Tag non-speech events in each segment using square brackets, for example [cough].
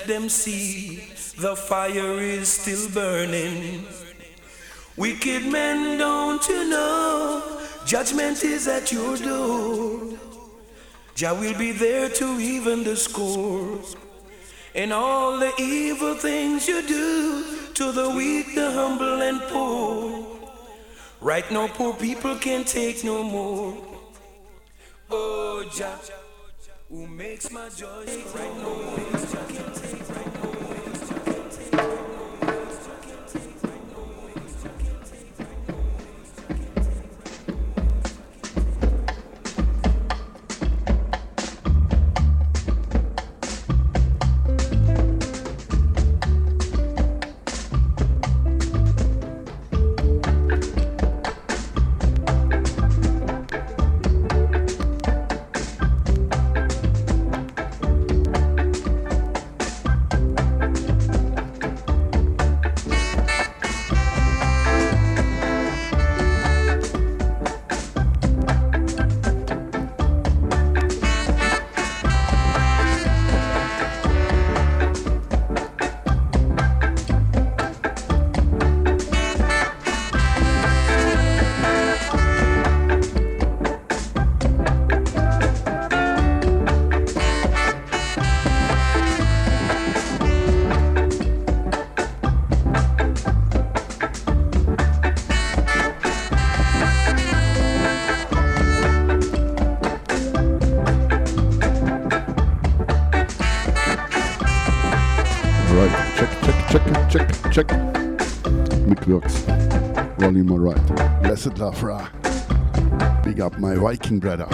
let them see the fire is still burning. Wicked men, don't you know? Judgment is at your door. Jah will be there to even the score. And all the evil things you do to the weak, the humble, and poor. Right now, poor people can't take no more. Oh, Jah, who makes my joy right now? Blessed Lafra. Big up my Viking brother.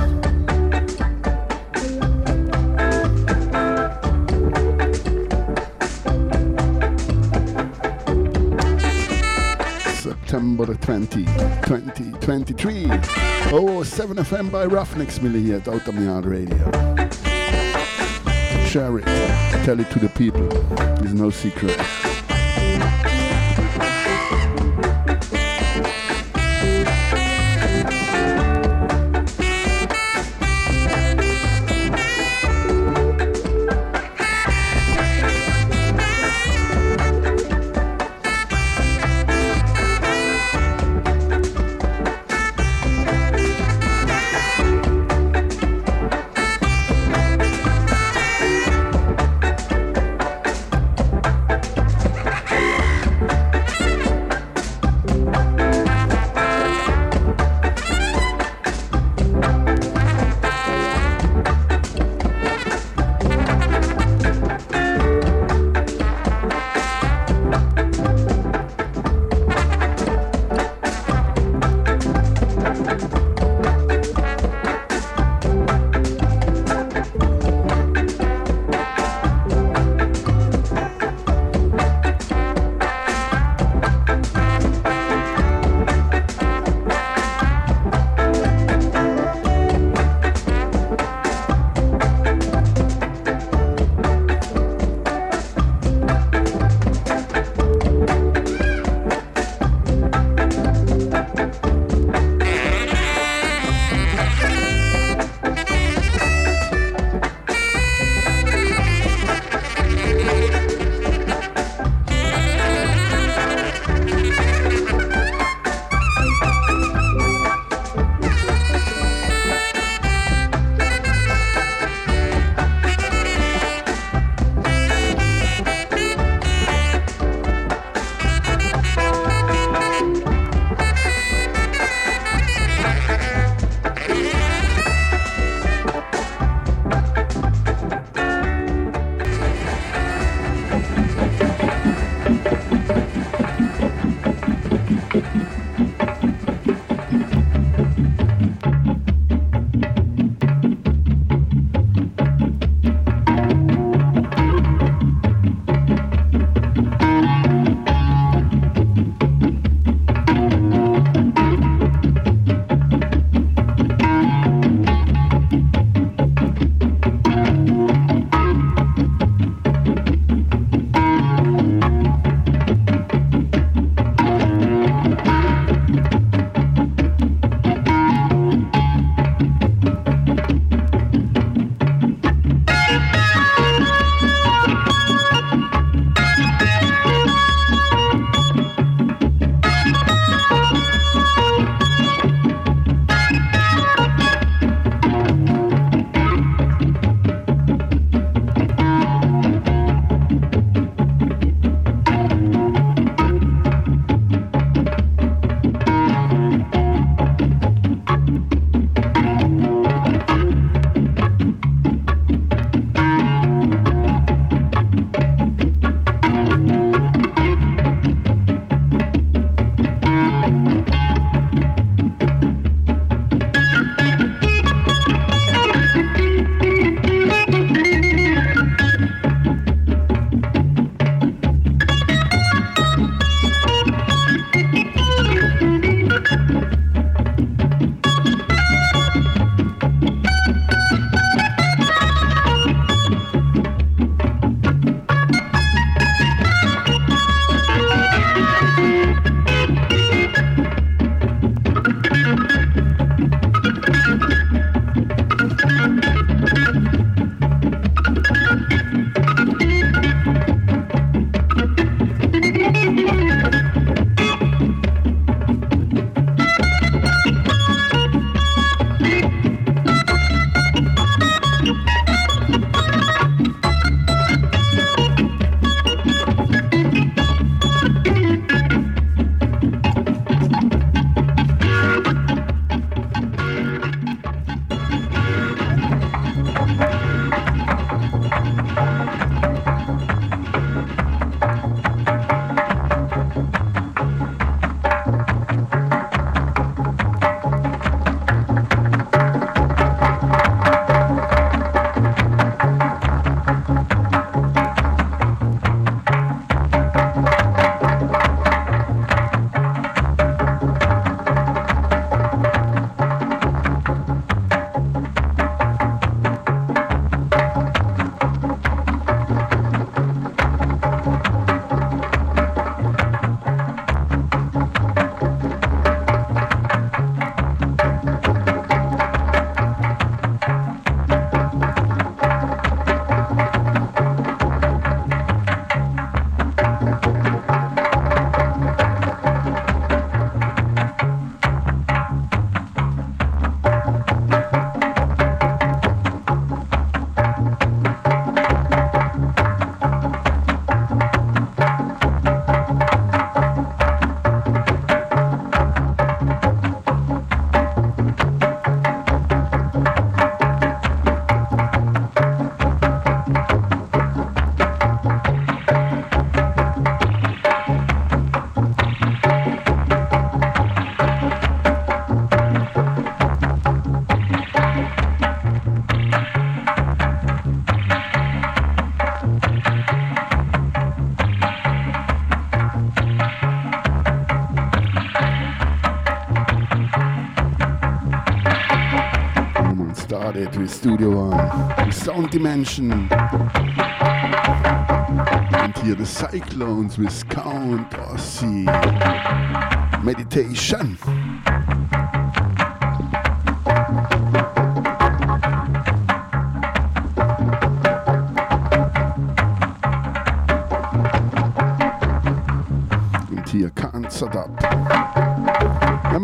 September 20, 2023. Oh, 7 FM by Ruffneck Smille here at Yard Radio. Share it. Tell it to the people. There's no secret. Studio One, Sound Dimension. And here the Cyclones with Count Ossie. Meditation.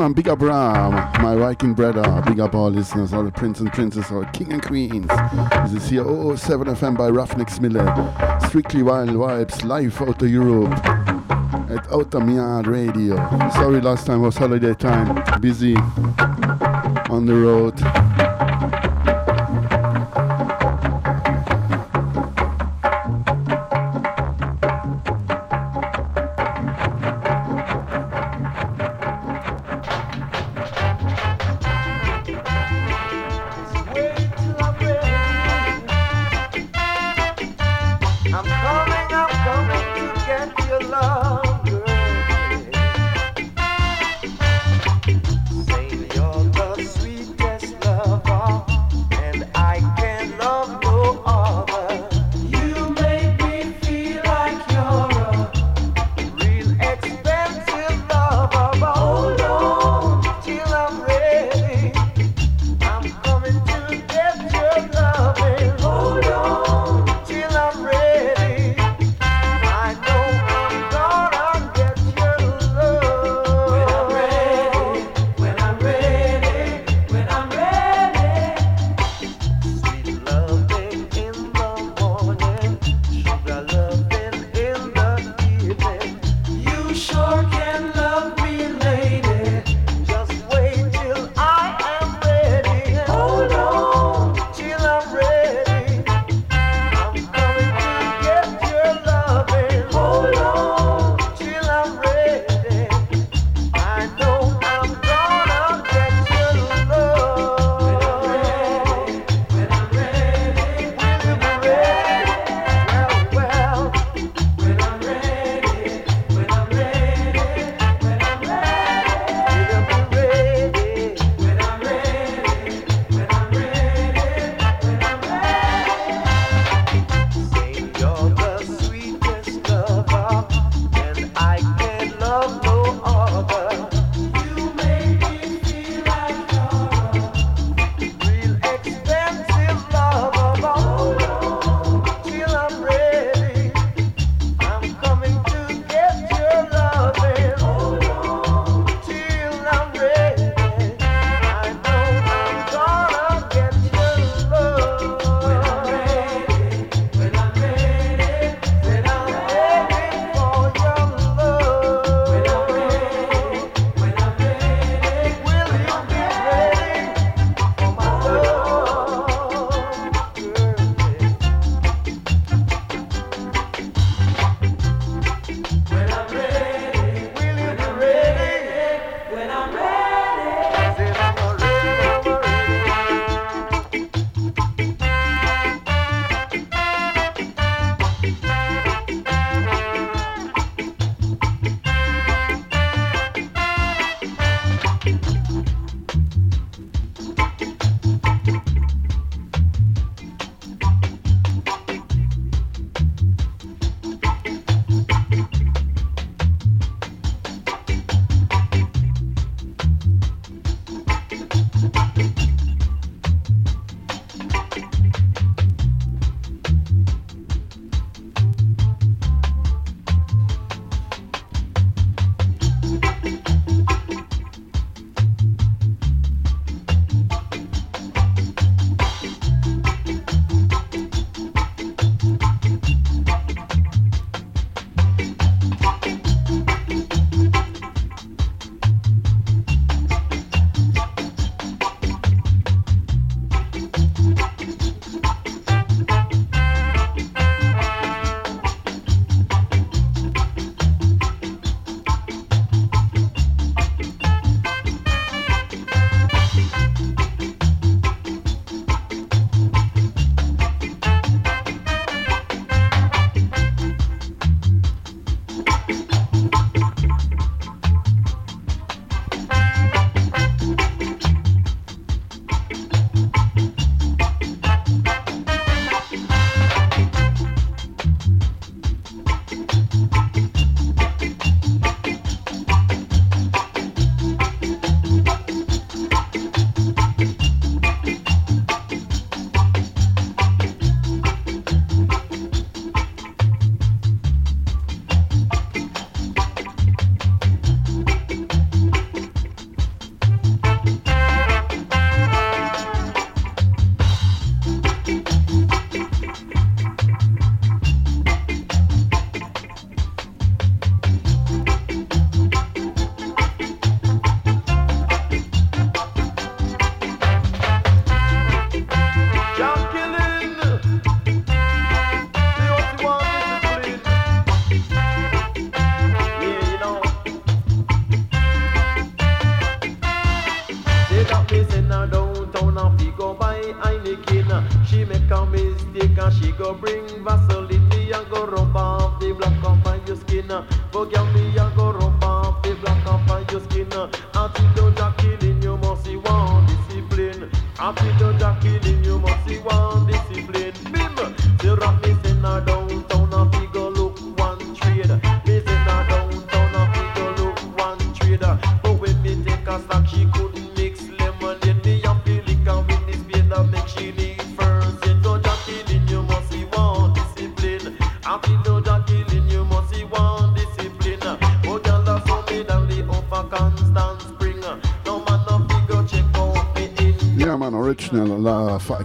Man, big up Ram, my Viking brother, big up all listeners, all the prince and princess, all king and queens. This is here 007 FM by Ruffneck Smille. Strictly Vinyl Vibz, live out of Europe at Outer Radio. Sorry last time was holiday time, busy on the road.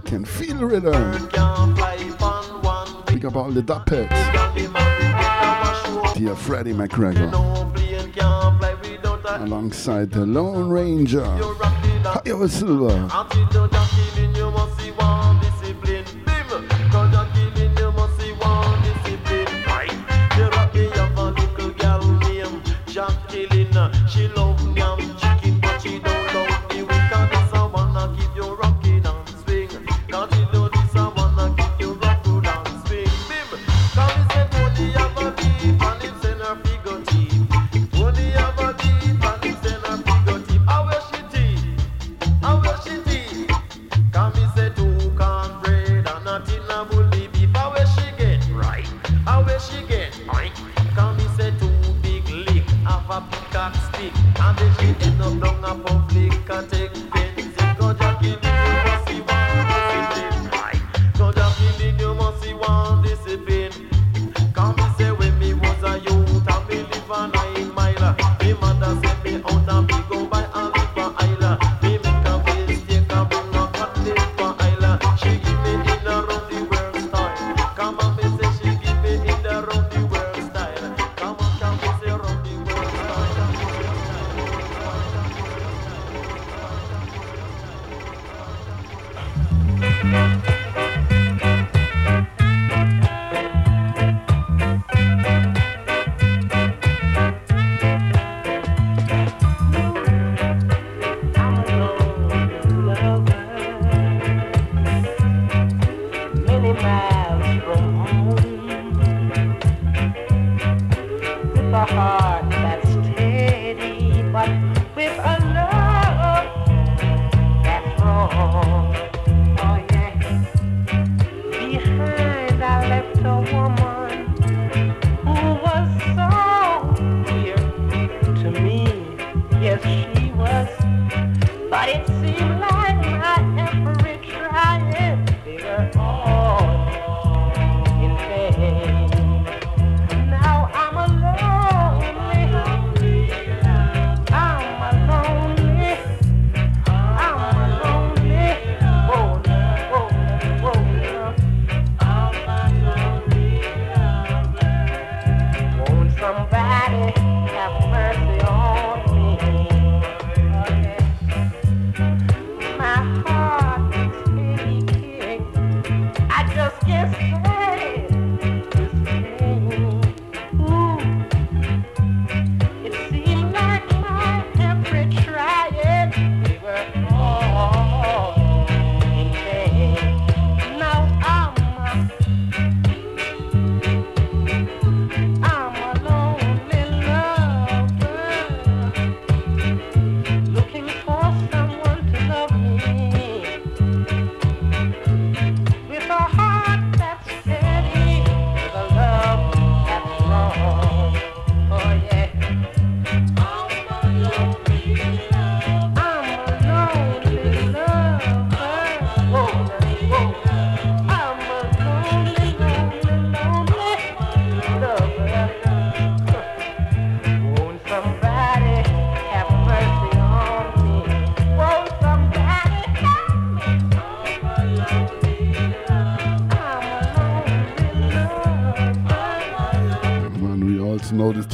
can feel rhythm. Pick up all the dot. Dear Freddie McGregor. Alongside the Lone Ranger. Hiyo Silva.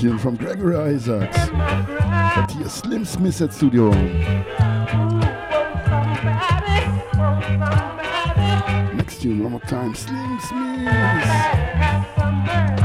Tune from Gregory Isaacs at the Slim Smith at Studio. Next tune, one more time, Slim Smith.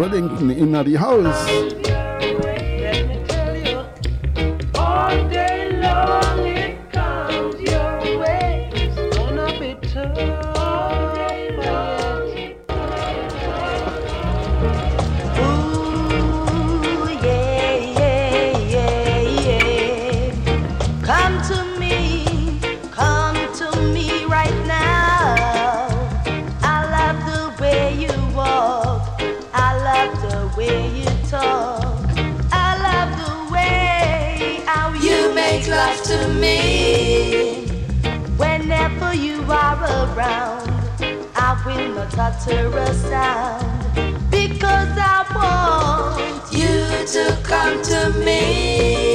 Buddington in the house. gonna totter because I want you to come to me.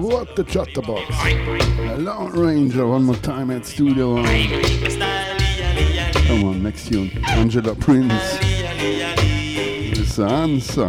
What the chatterbox? A Lone Ranger one more time at studio. Come on, next tune. Angela Prince. It's answer.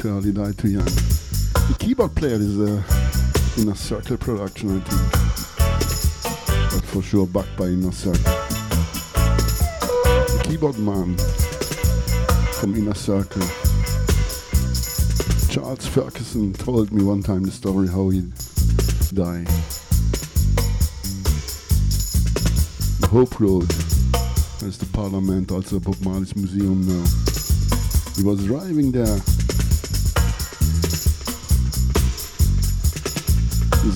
too early, died too young. The keyboard player is uh, a Circle production, I think. But for sure backed by Inner Circle. The keyboard man from Inner Circle. Charles Ferguson told me one time the story how he died. The Hope Road. There's the Parliament, also Bob Marley's museum now. He was driving there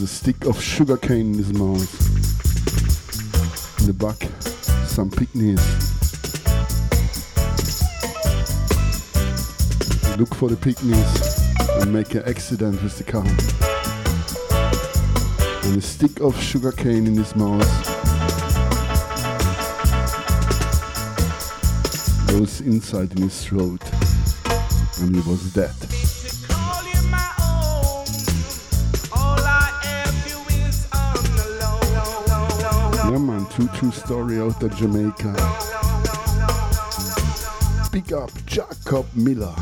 a stick of sugarcane in his mouth. In the back, some pygmies. Look for the pygmies and make an accident with the car. And a stick of sugarcane in his mouth goes inside in his throat and he was dead. true, true story out of Jamaica. Big up Jacob Miller.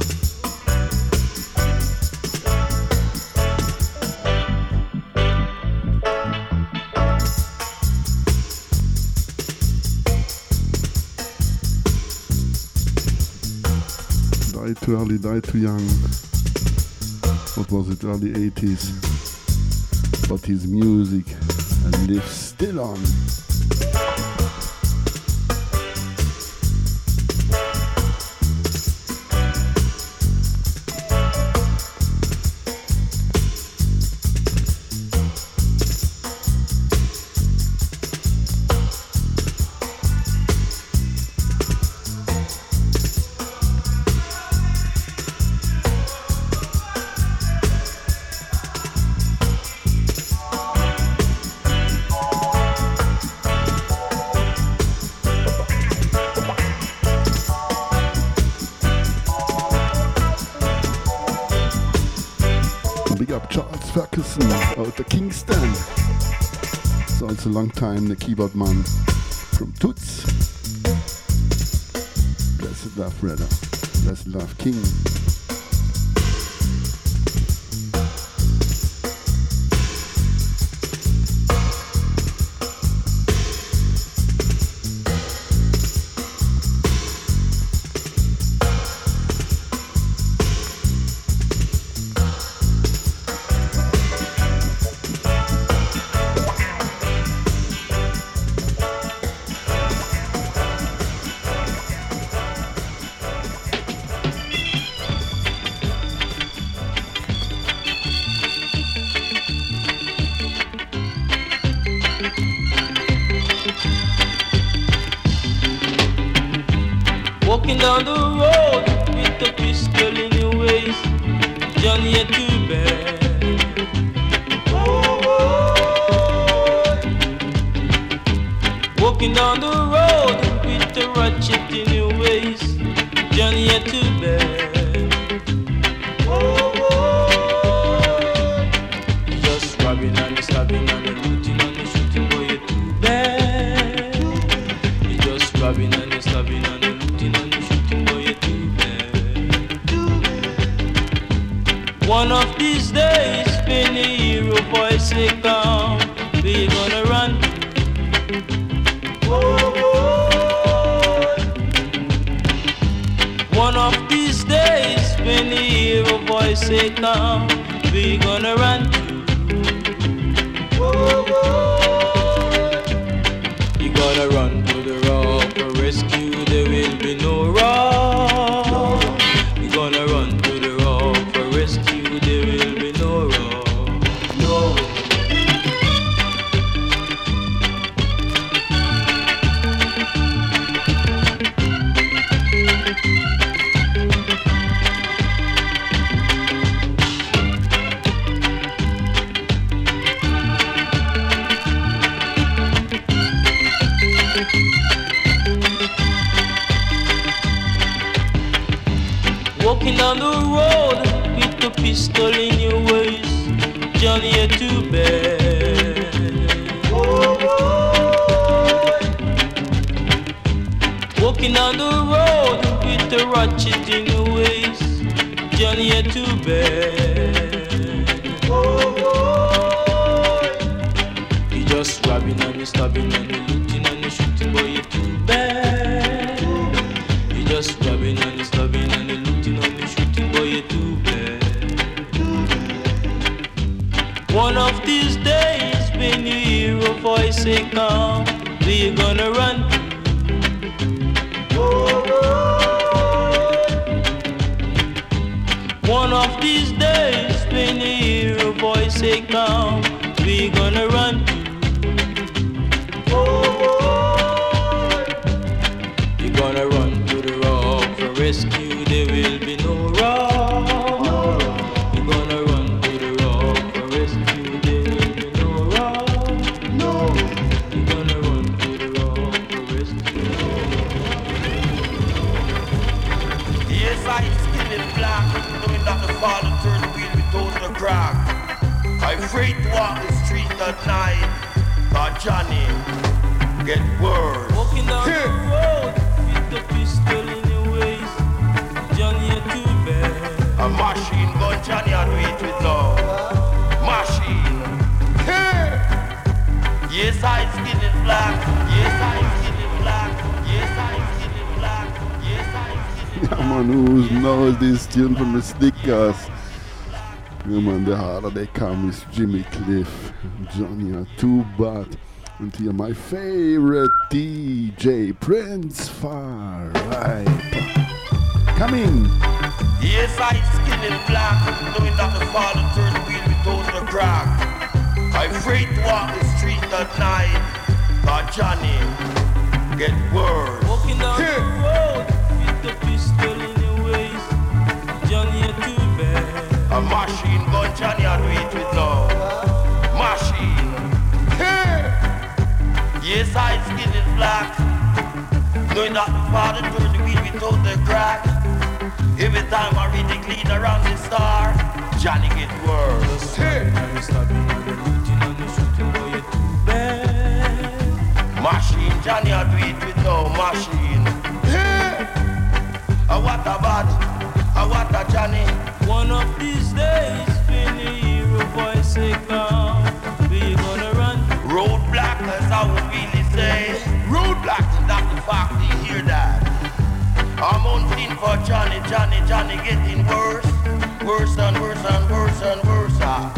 Die too early, die too young. What was it, early 80s? But his music lives still on. long time, the keyboard man from Toots. Let's love, brother. Let's love, King. I'm walk the street at night, but Johnny get worse. Walking down the road with the pistol in your waist. Johnny, you're too bad. A machine gun Johnny I do it with love. Machine. Hey! Yes, I skin it black. Yes, I skin it black. Yes, I skin it black. Yes, I skin it [laughs] black. Yeah, man, who knows this tune from the Stickers? Yeah, man, the harder they come is Jimmy Cliff, Johnny are too bad. And here my favorite DJ, Prince Far I. Come in. Yes, I skin it black, knowing that the father turned the wheel without the crack. I'm afraid to walk the street at night, but Johnny get worse. Walking down the Here. road A machine gun Johnny I do it with love. Machine. Yes, I skin it black, knowing that the father turned the wheel without the crack. Every time I read the clean around the star, Johnny get worse. And and. Machine, Johnny, I do it with no machine. I what a bad, I what a Johnny. One of these days, when the hero boy say come, we gonna run. Roadblock, as I would really say. Roadblock is not the fact, you hear that? I'm on scene for Johnny, Johnny, Johnny getting worse. Worse and worse and worse and worse. ah.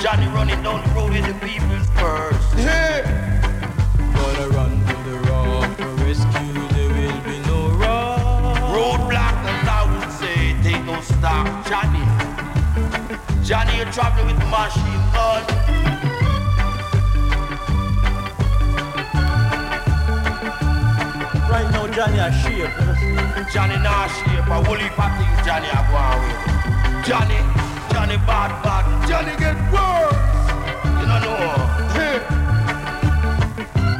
Johnny running down the road with the people's purse. Hey! Gonna run to the rock for rescue, take Johnny. Johnny, you're traveling with machine gun. Right now, Johnny a shape. you know, see? Johnny not shape, a whole heap of things Johnny a go on with. Johnny, Johnny bad bad, Johnny get worse. You don't know.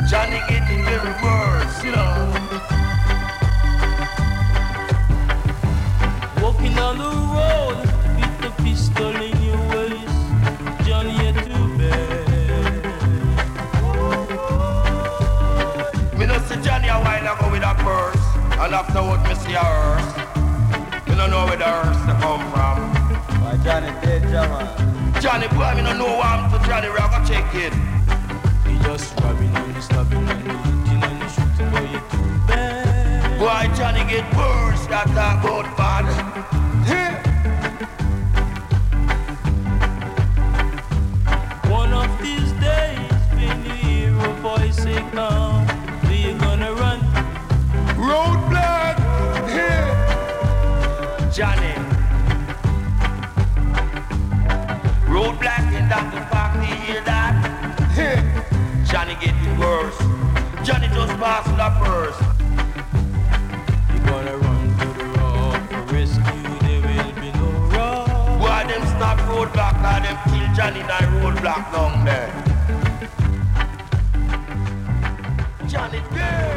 Johnny getting purse, and afterward me see a hearse. Me no know where the hearse they come from. Why Johnny dead, Jama? Johnny boy, me no know what I'm to Johnny, we are gonna check it. You just robbing and you stabbing and you looting and you shooting, boy, you're too bad. Boy, Johnny get worse, that talk about bad. Hey. One Johnny. Roadblock and Dr. Fox, you hear that? [laughs] Johnny getting worse. Johnny just passed the purse. You gonna run to the rock for rescue, there will be no. Why them stop roadblock or them kill Johnny in a roadblock down there? Johnny dead!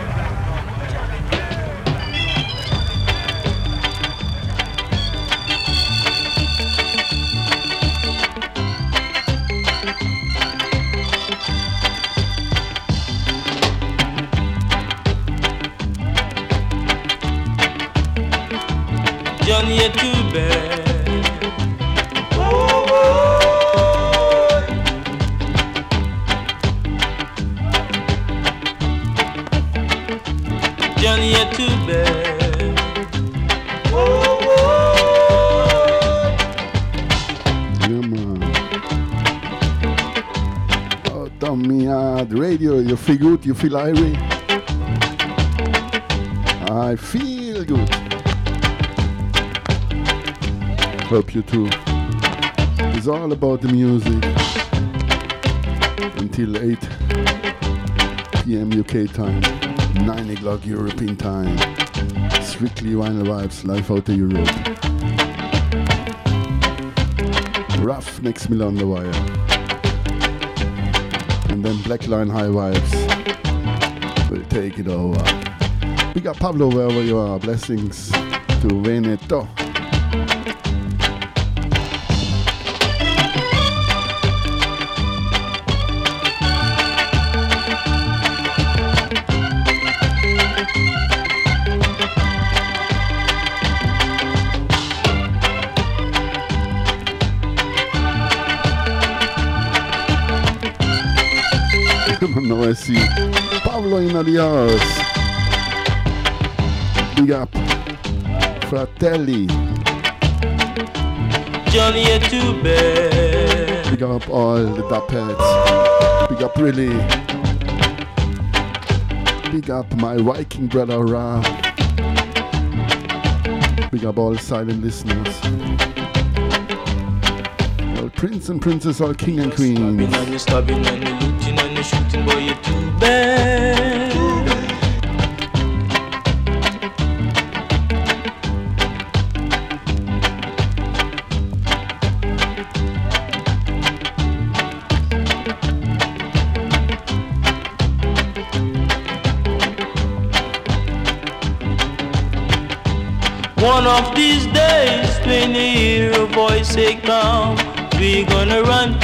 Too bad. Johnny. Oh, uh, the radio, you feel good, you feel irie. I feel good. Hope you too. It's all about the music. Until 8 p.m. UK time, 9 o'clock European time. Strictly Vinyl Vibz, live out of Europe. Ruffneck Smille on the wire. And then Black Line High Vibes will take it over. We got Pablo wherever you are. Blessings. to Veneto. Now I see Pablo in the. Big up Fratelli. Johnny you're. Big up all the Dappets. Big up really. Big up my Viking brother Ra. Big up all silent listeners. All prince and princess, all king and queens. Boy, you're too bad. One of these days, when you hear a voice say, Come, we gonna run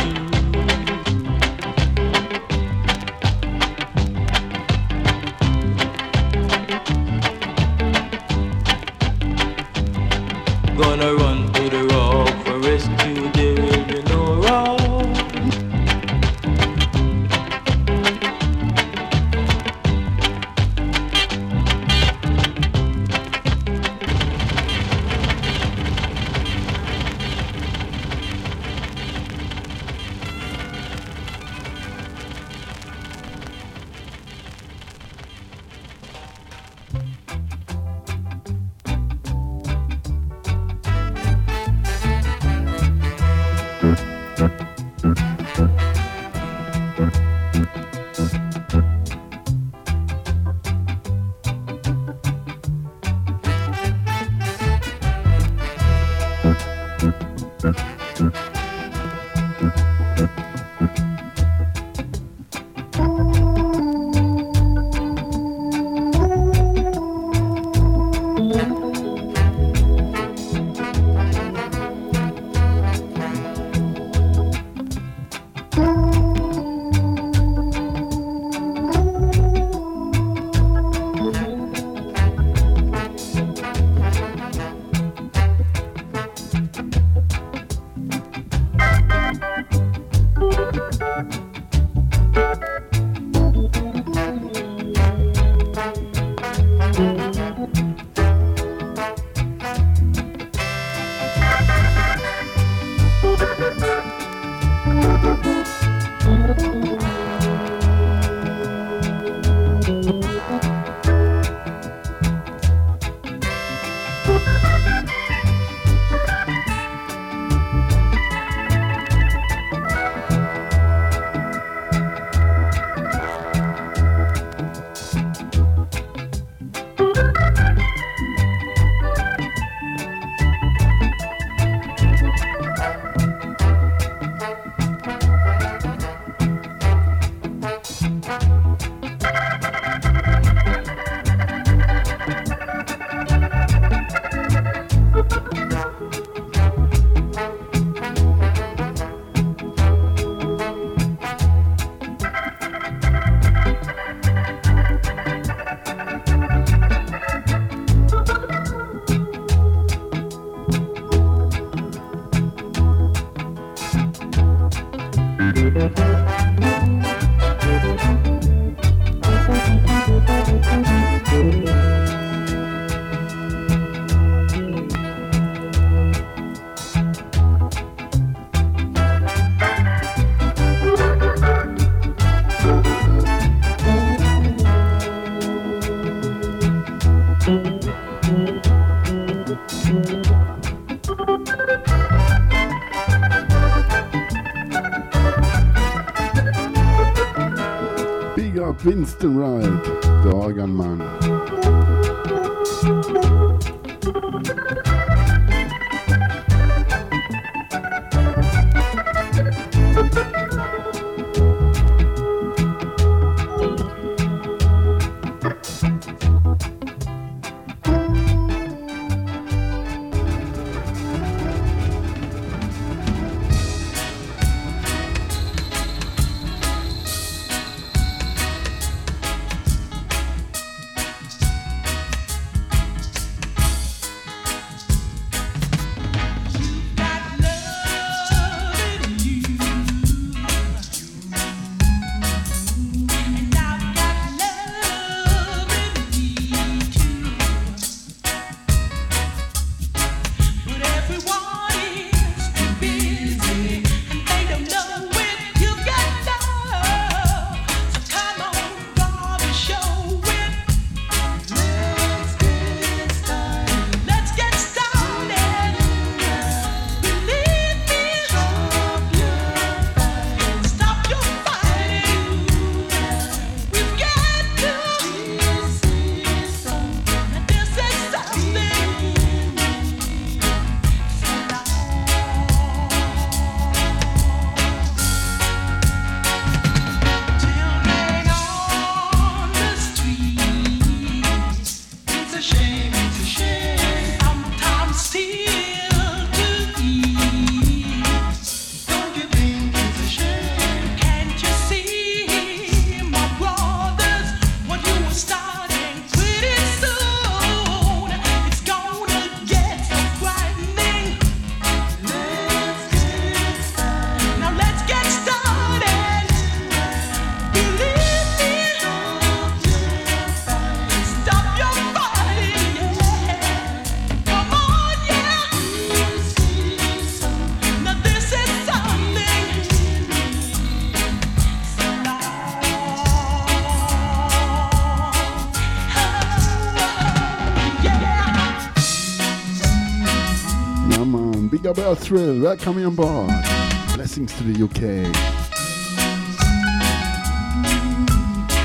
Winston Wright, the organ our thrill. Welcome on board. Blessings to the UK.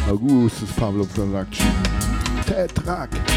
Augustus Pablo Production. Tetrack.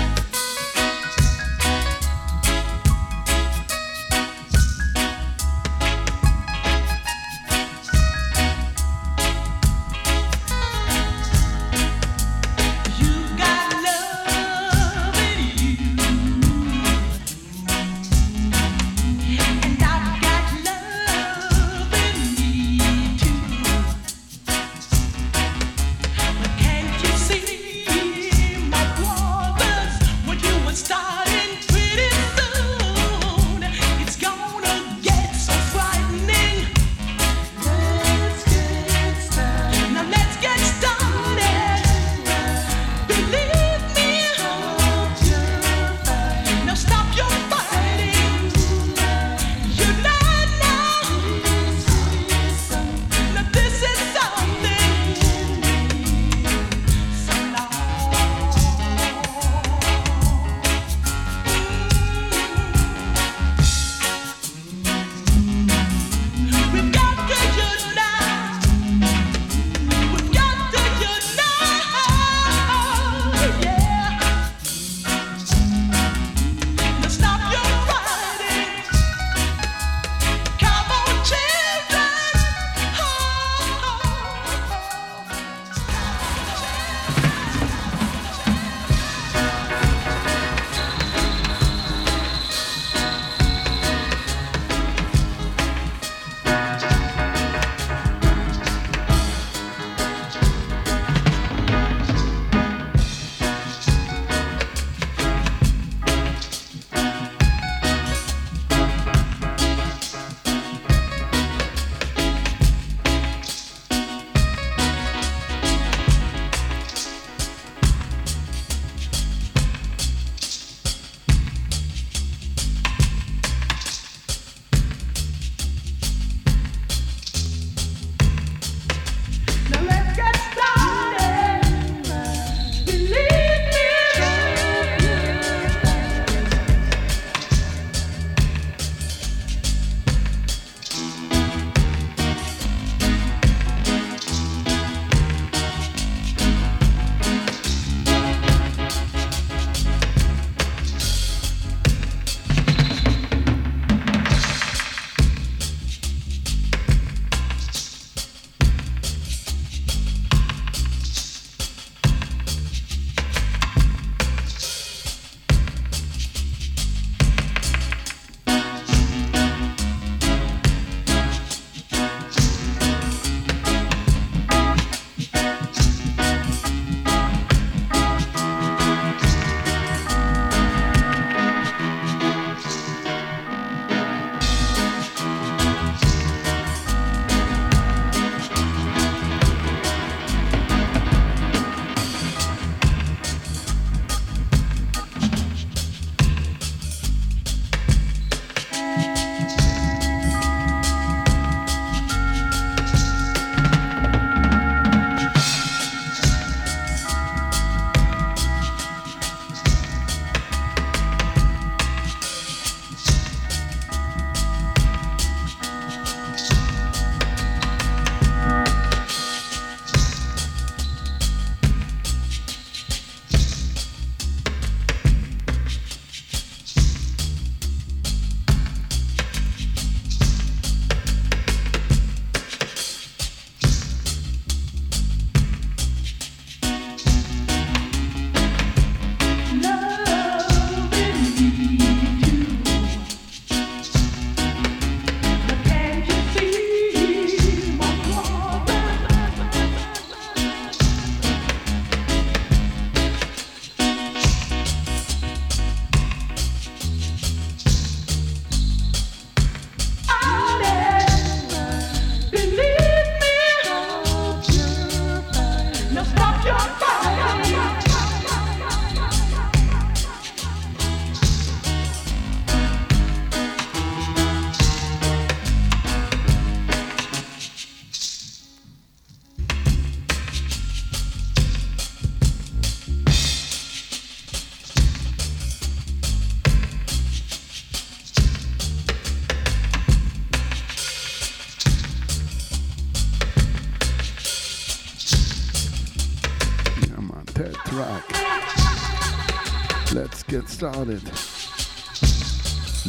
Get started.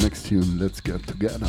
Next tune, let's get together.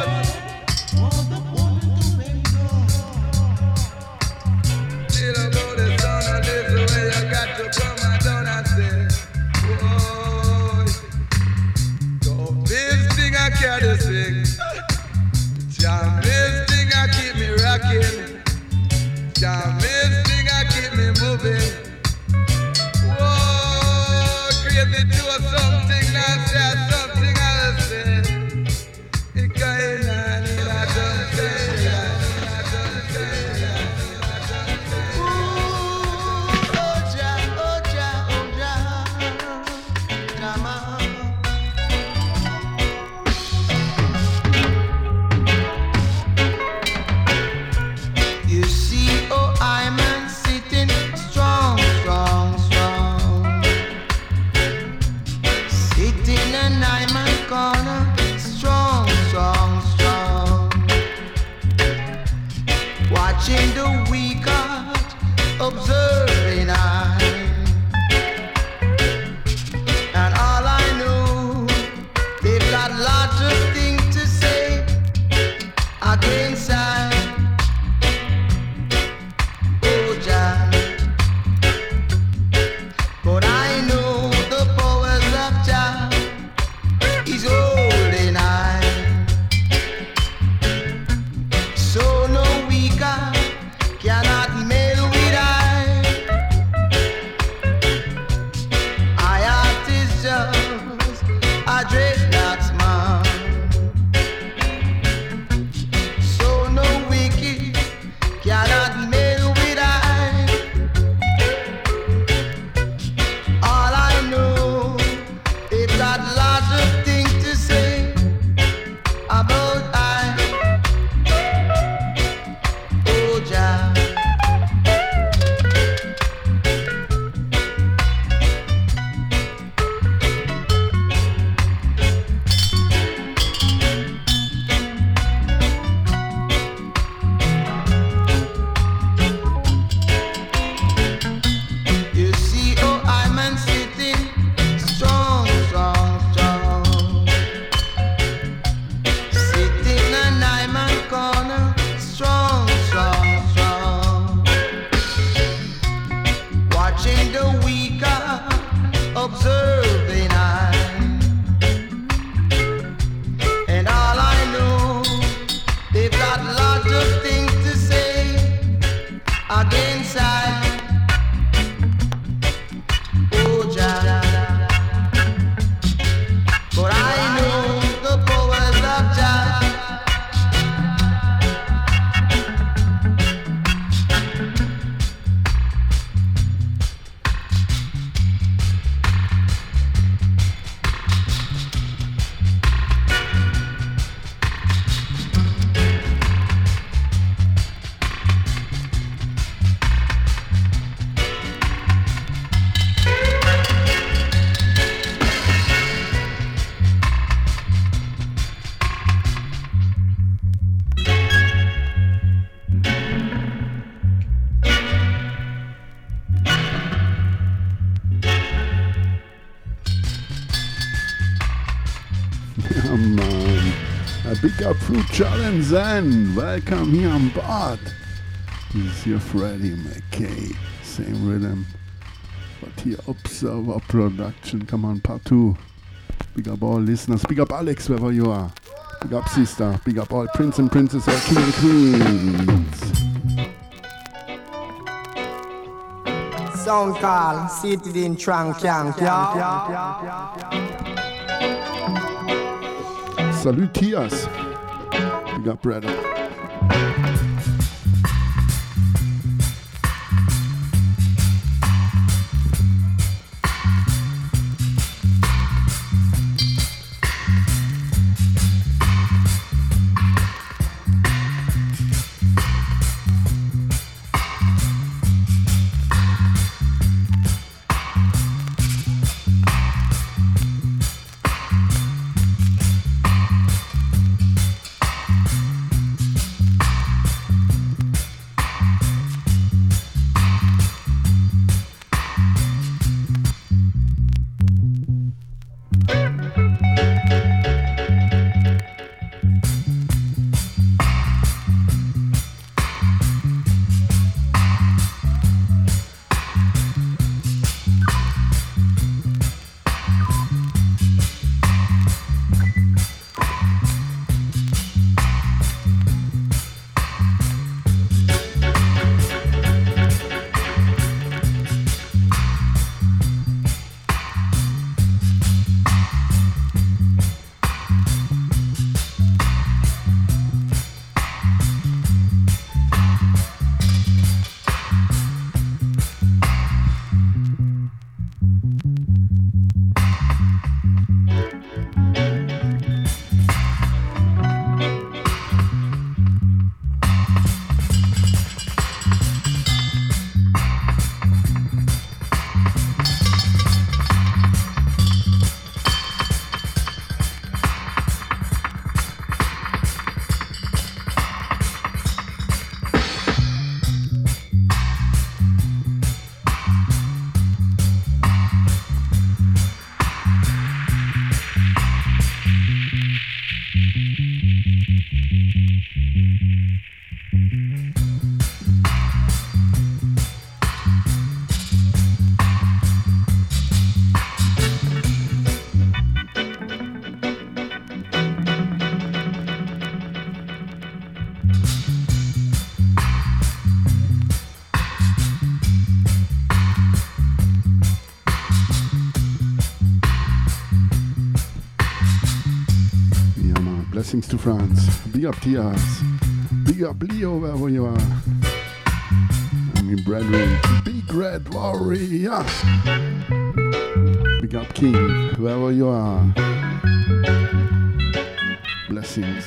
Big up Fruit Challenge Zen. Welcome here on board. This is your Freddie McKay. Same rhythm. But here Observer Production. Come on, part two. Big up all listeners. Big up Alex, wherever you are. Big up sister. Big up all prince and princess, all king and queens. Sound call, seated in trunk, yang, Salute Tias. Up brother. Blessings to France. Big up Tias. Big up Leo, wherever you are. I mean, brethren. Big Red Warrior. Big up King, wherever you are. Blessings.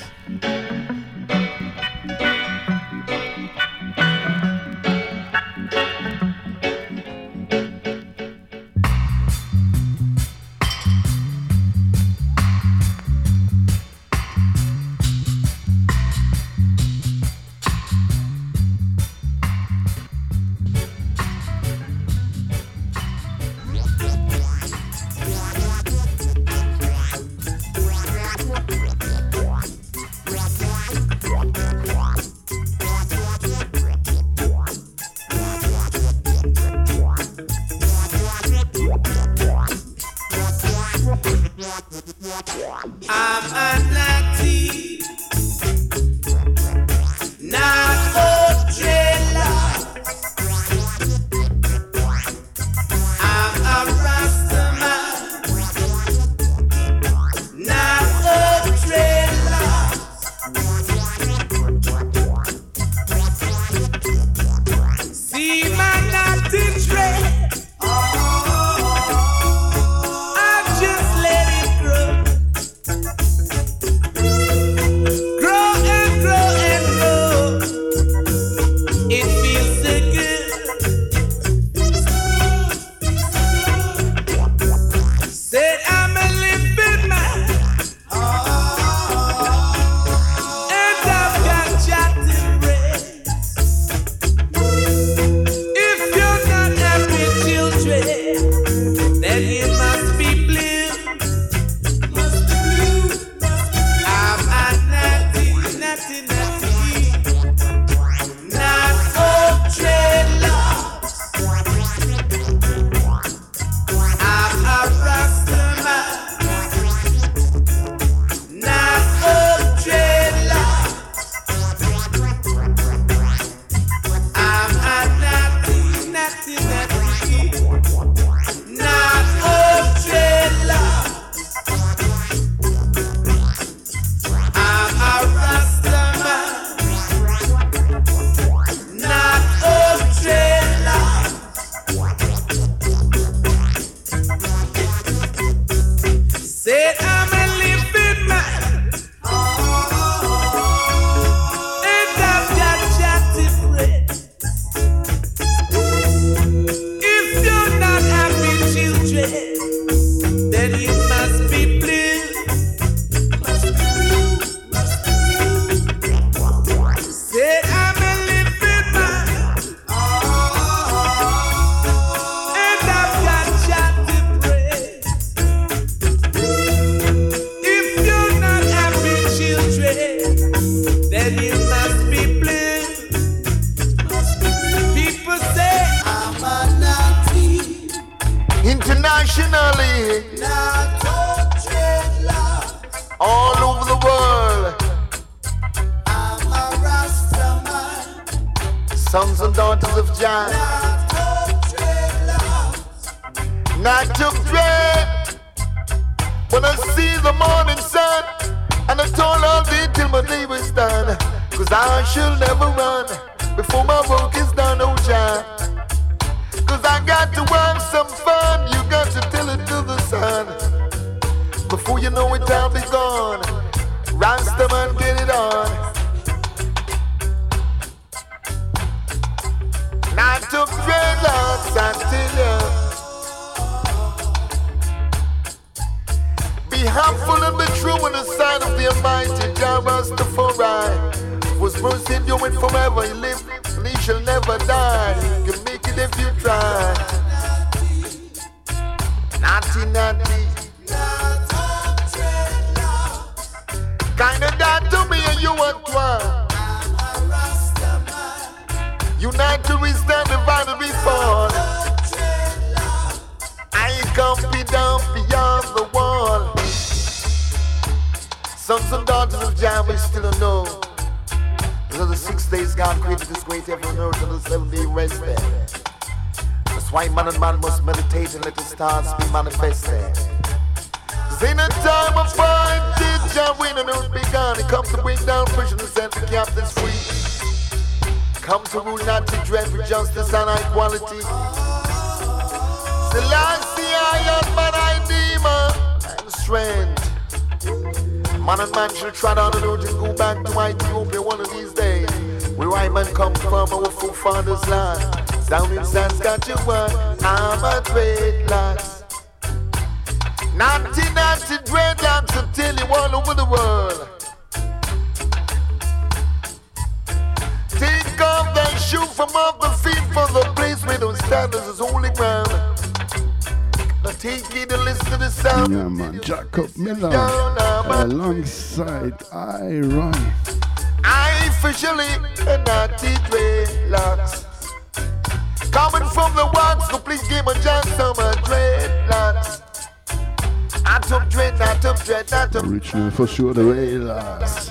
for sure the railers.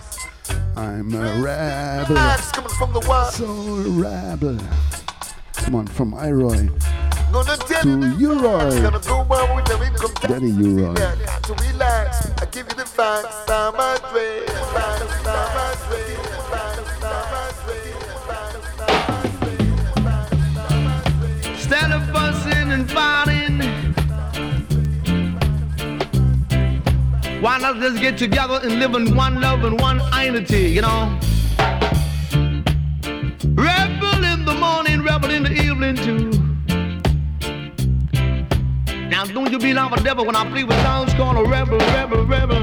I'm a rebel. Soul rebel. Come on, from I-Roy to U-Roy. Daddy U-Roy. I give you the facts, I'm a dream. Instead of buzzing and fighting Why not just get together and live in one love and one unity, you know? Rebel in the morning, rebel in the evening too. Now don't you be like a devil when I play with sounds called a rebel, rebel, rebel.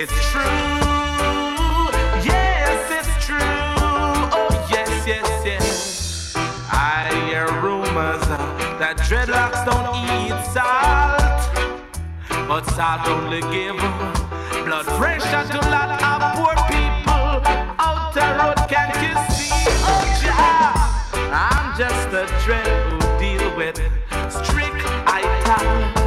It's true. Yes, it's true. Oh, yes, yes, yes. I hear rumors that dreadlocks don't eat salt, but salt only give blood pressure to a lot of poor people out the road. Can't you see? Oh, Jah, I'm just a dread who deal with strict ital.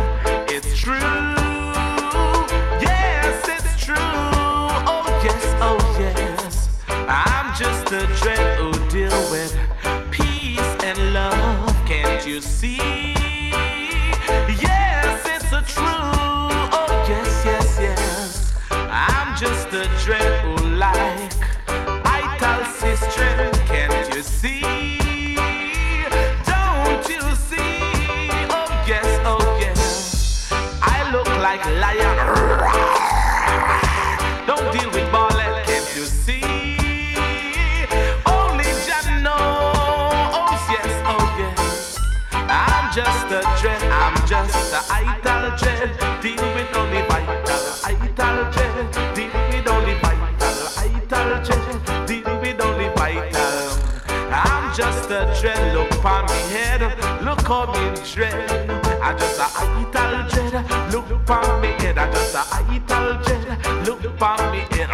Like lion. Don't deal with ballad, can't you see? Only Jah know. Oh yes, oh yes. I'm just a dread, I'm just a idol dread. Deal with only vital, idol dread. Deal with only vital, idol dread. Deal with only vital. I'm just a dread, look on me head, look how me dread. I just a idol dread, look on me head. I just a idol dread, look on me head.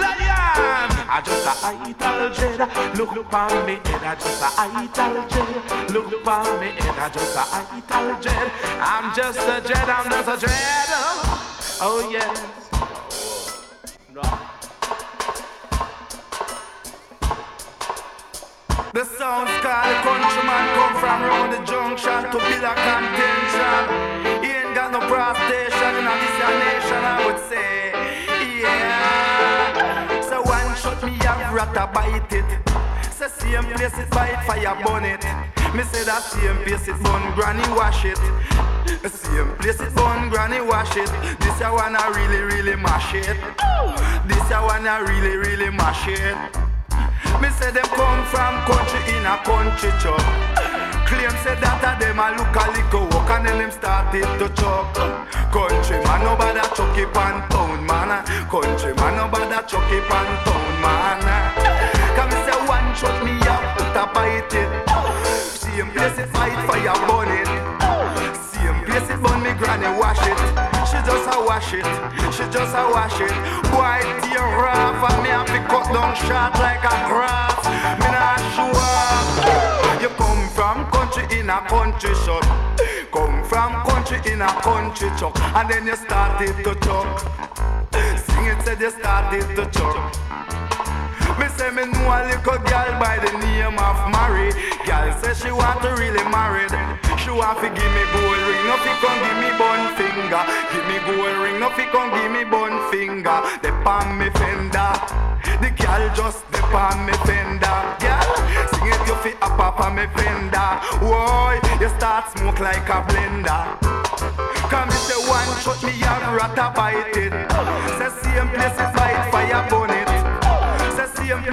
Lion, I just a idol dread, look upon me head. I just a idol dread, look upon me head. I just a idol dread. I'm just a dread, I'm just a dread. Oh yes. Sounds the countryman come from round the junction to build a contention. He ain't got no cross station in this nation, I would say. Yeah. So one shot me have rat a bite it. Say same place it bite fire burn it. Me say that same place it burn granny wash it. Same place it burn granny wash it. This a wanna really really mash it. This a wanna really really mash it. Me say them come from country in a country chop. Claim say that of them a look a little walk and then them started to choke. Country man, nobody chuck it on town man. Country man, nobody chuck it on town man. Come say one shot me up, put a bite it. Same place it fight fire burn it. Same place it burn me granny wash it. She just a wash it. She just a wash it. Boy tear off and me have to cut down short like a grass. Me not up. You come from country in a country shop. Come from country in a country chuck. And then you started to chuck. Sing it said you started to chuck. Me say me know a little girl by the name of Mary. Girl say she want to really married. She want to give me gold ring, no fi come give me bun finger. Give me gold ring, no fi come give me bun finger. The palm me fender. The girl just the palm me fender. Girl, sing it you fi a papa me fender. Whoa, you start smoke like a blender. Come me say one shot me a rat a bite it. Say same place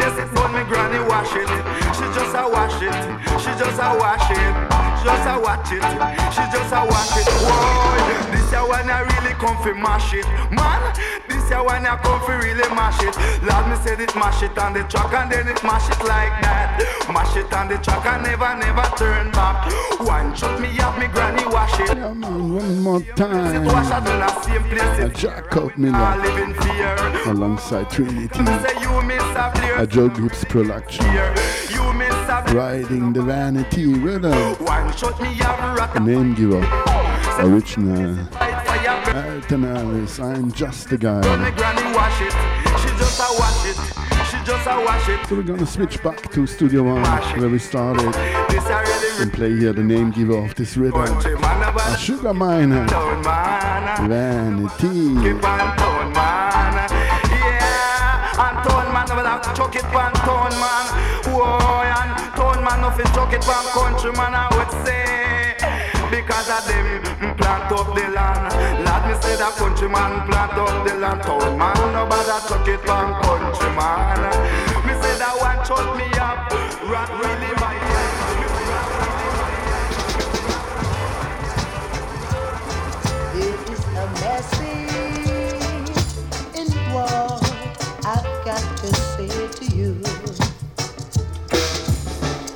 Same place me granny wash it. She just a wash it. She just a wash it. She just a watch it. She just a wash it. Whoa, this a one I really come fi mash it, man. This a one I come fi really mash it. Lord me said it mash it on the track and then it mash it like that. Mash it on the track and never never turn back. One shot me up me granny wash it. Yeah, man, one more time. Wash it on the same place A it. Jacob I Miller live in fear. alongside Trinity. Me say you miss a Joe Gibbs production. You miss a Riding the vanity rhythm. One shot up name giver. Original. Alton Ellis. I'm just a guy. granny wash it. She just a wash just a wash. So we're gonna switch back to Studio One where we started This a really and play here the name giver of this rhythm. A Sugar Minott. Vanity. Man about to chuck it on town man. Whoa, and town man nothing chuck it on country man I would say. Because of them mm, plant up the land. Let me say that country man plant up the land. Town man nobody chuck it on country man. Me say that one chuck me up. Rock really got to say to you.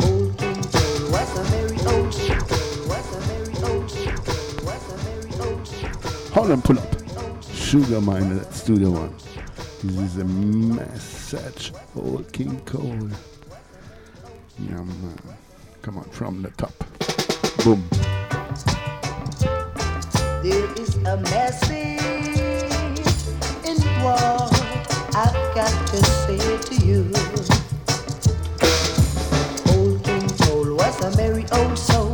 Old King Cole was a merry old King was a merry old King was a merry old King Hold on, pull up. Sugar Minott at Studio One. This is a message. Old King Cole. Yeah, man. Come on, from the top. Boom. There is a message in what I've got to say to you. Old King Cole was a merry old soul,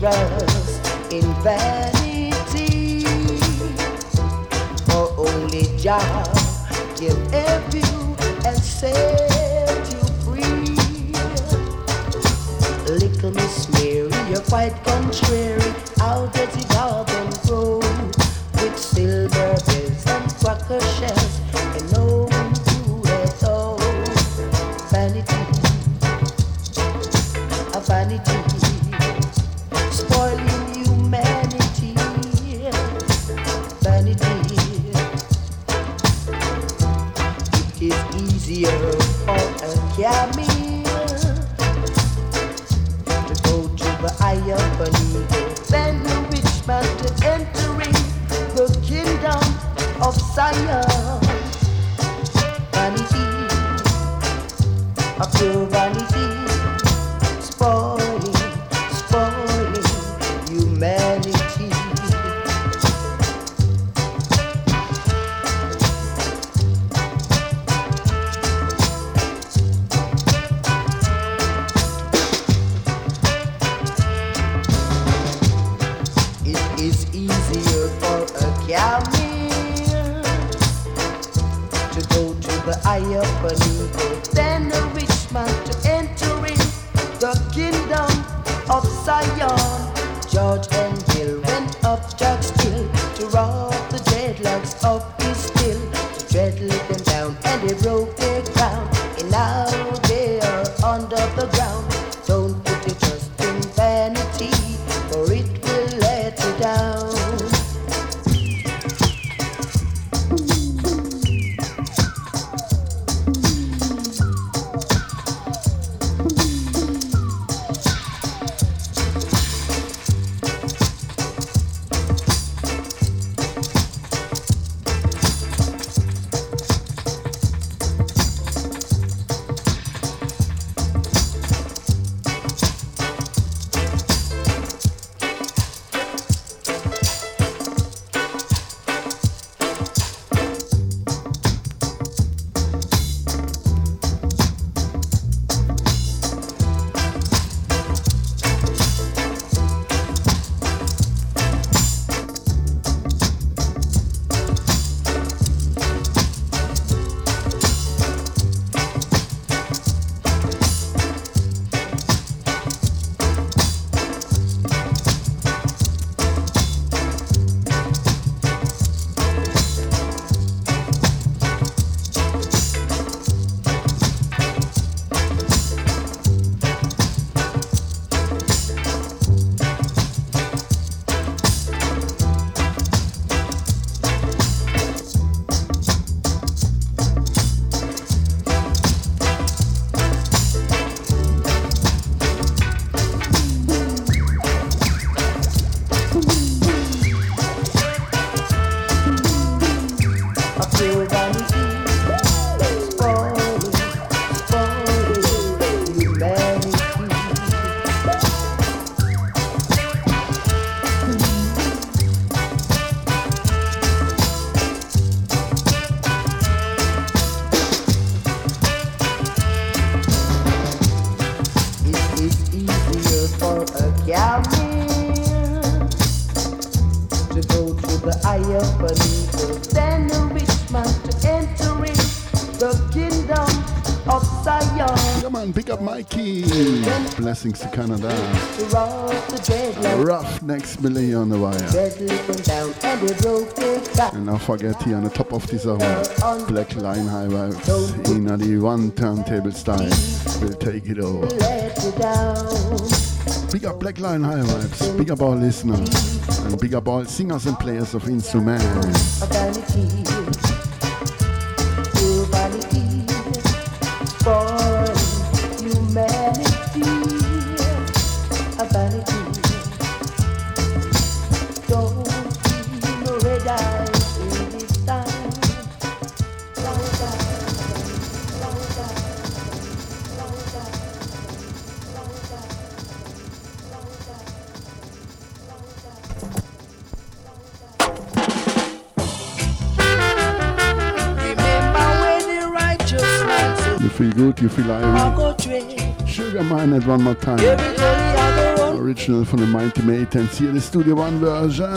trust in vanity, for only Jah can help you and set you free. Little Miss Mary, you're quite contrary. How does the garden grow with silver bells and cracker shells Blessings to Canada. Ruffneck Smille on the wire. And I forget here on the top of this hour, Black Line High Vibes in the one turntable style. We'll take it over. Big up Black Line High Vibes, big up listeners, and big up all singers and players of instruments. Feel Irene. Sugar Minott One More Time. Original from the Mighty Maitens. here, the Studio One Version.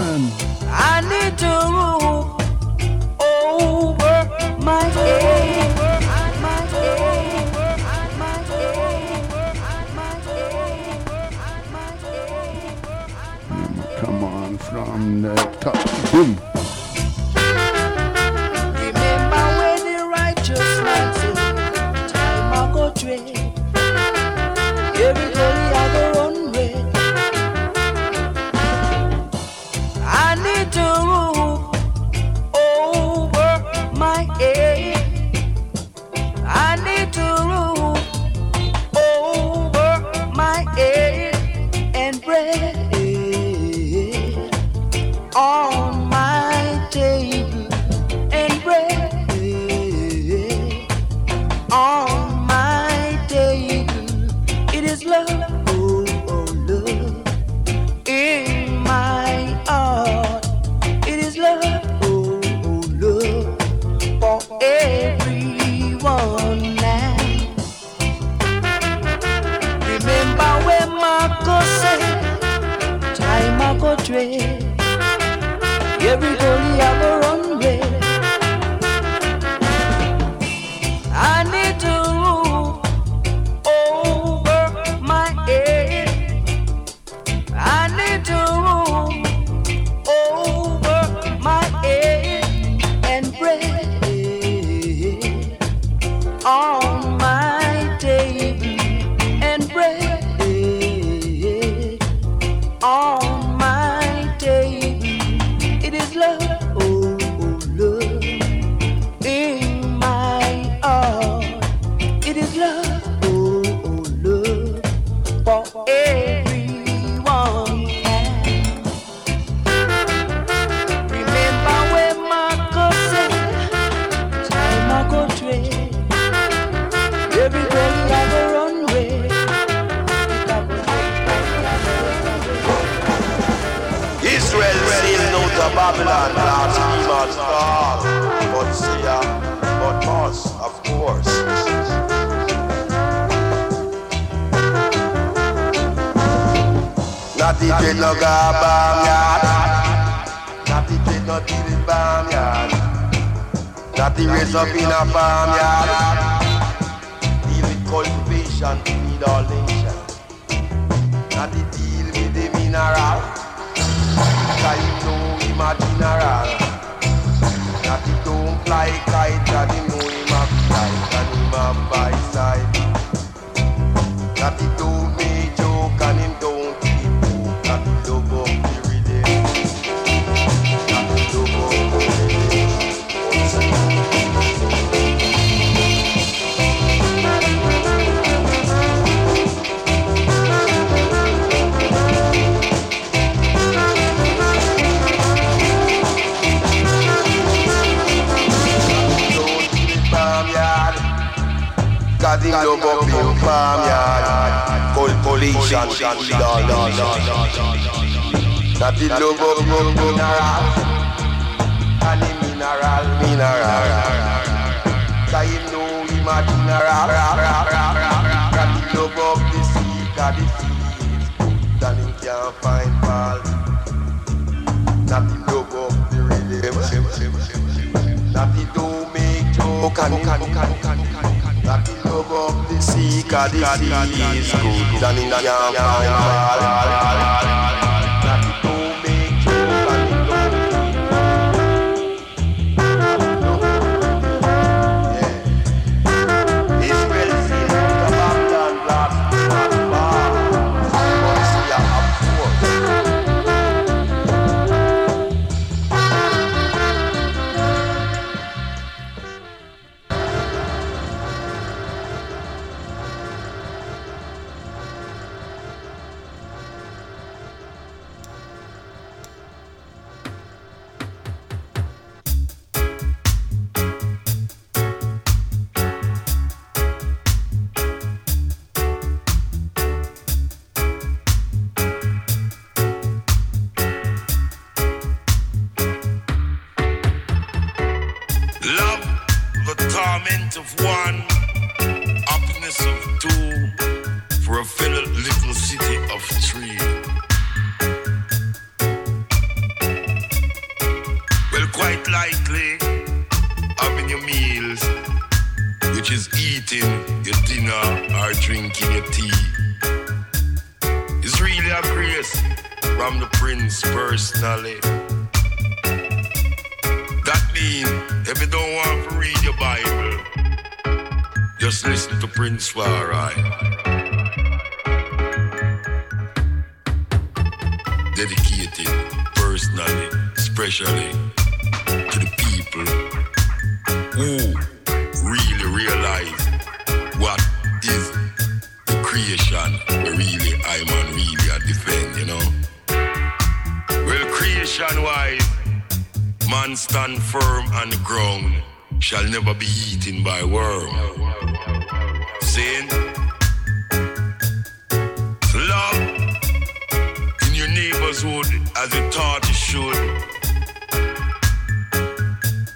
as you thought you should.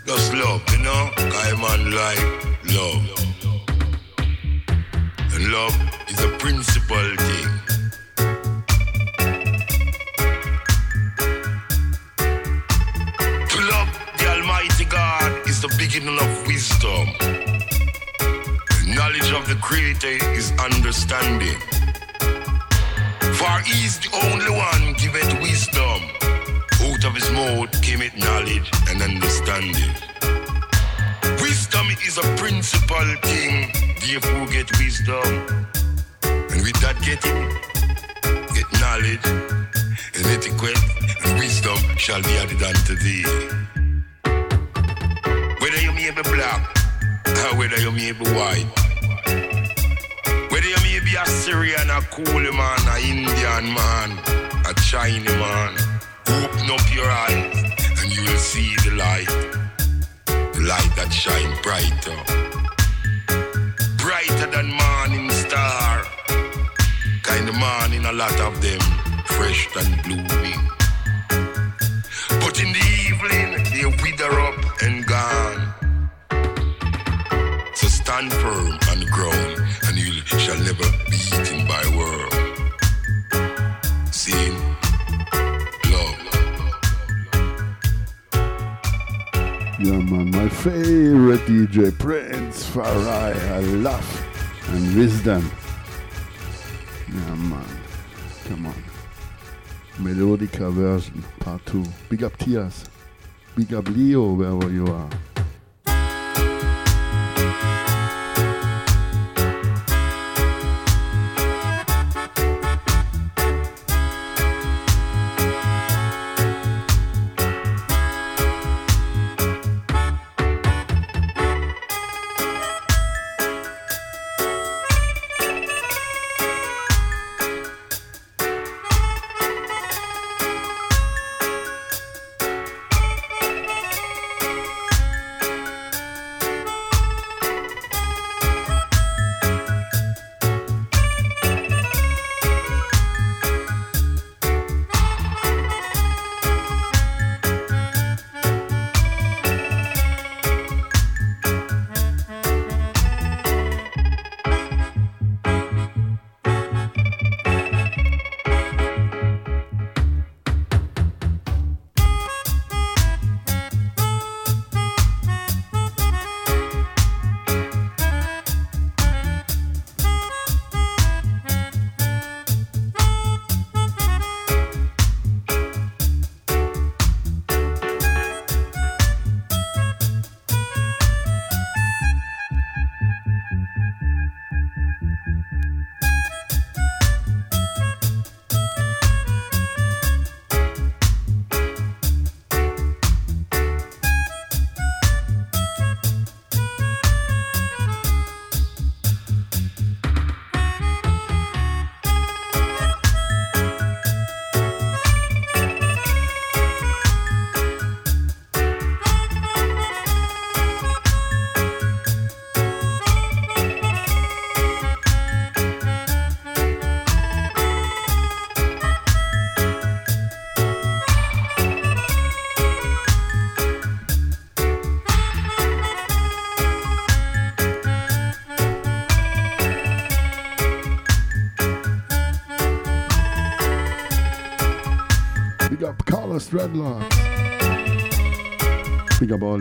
Just love, you know? I man like love. And love is a principal thing. To love the Almighty God is the beginning of wisdom. The knowledge of the Creator is understanding. done. Come on. Come on. Melodica version, part two. Big up Tias. Big up Leo, wherever you are.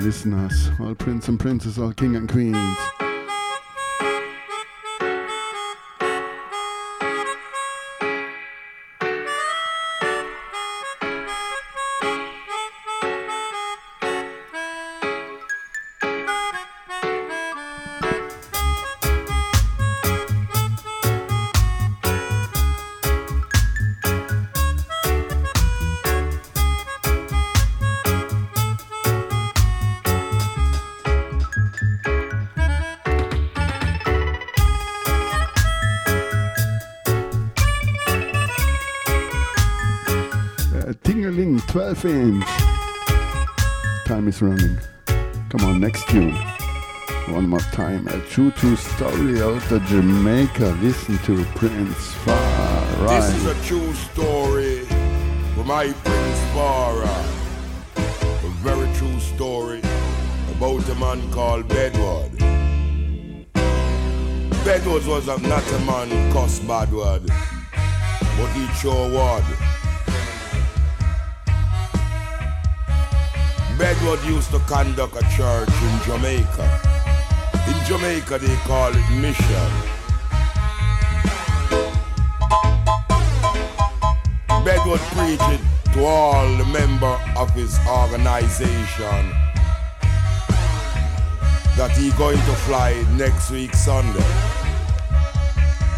Listeners, all prince and princess, all king and queens. Tingerling 12 inch. Time is running. Come on, next tune. One more time. A true true story out of Jamaica. Listen to Prince Far This is a true story from my Prince Far I. A very true story about a man called Bedward. Bedward was a, not a man cuss bad word, but he sure word. Bedward used to conduct a church in Jamaica. In Jamaica they call it mission. Bedward preached to all the members of his organization that he going to fly next week Sunday.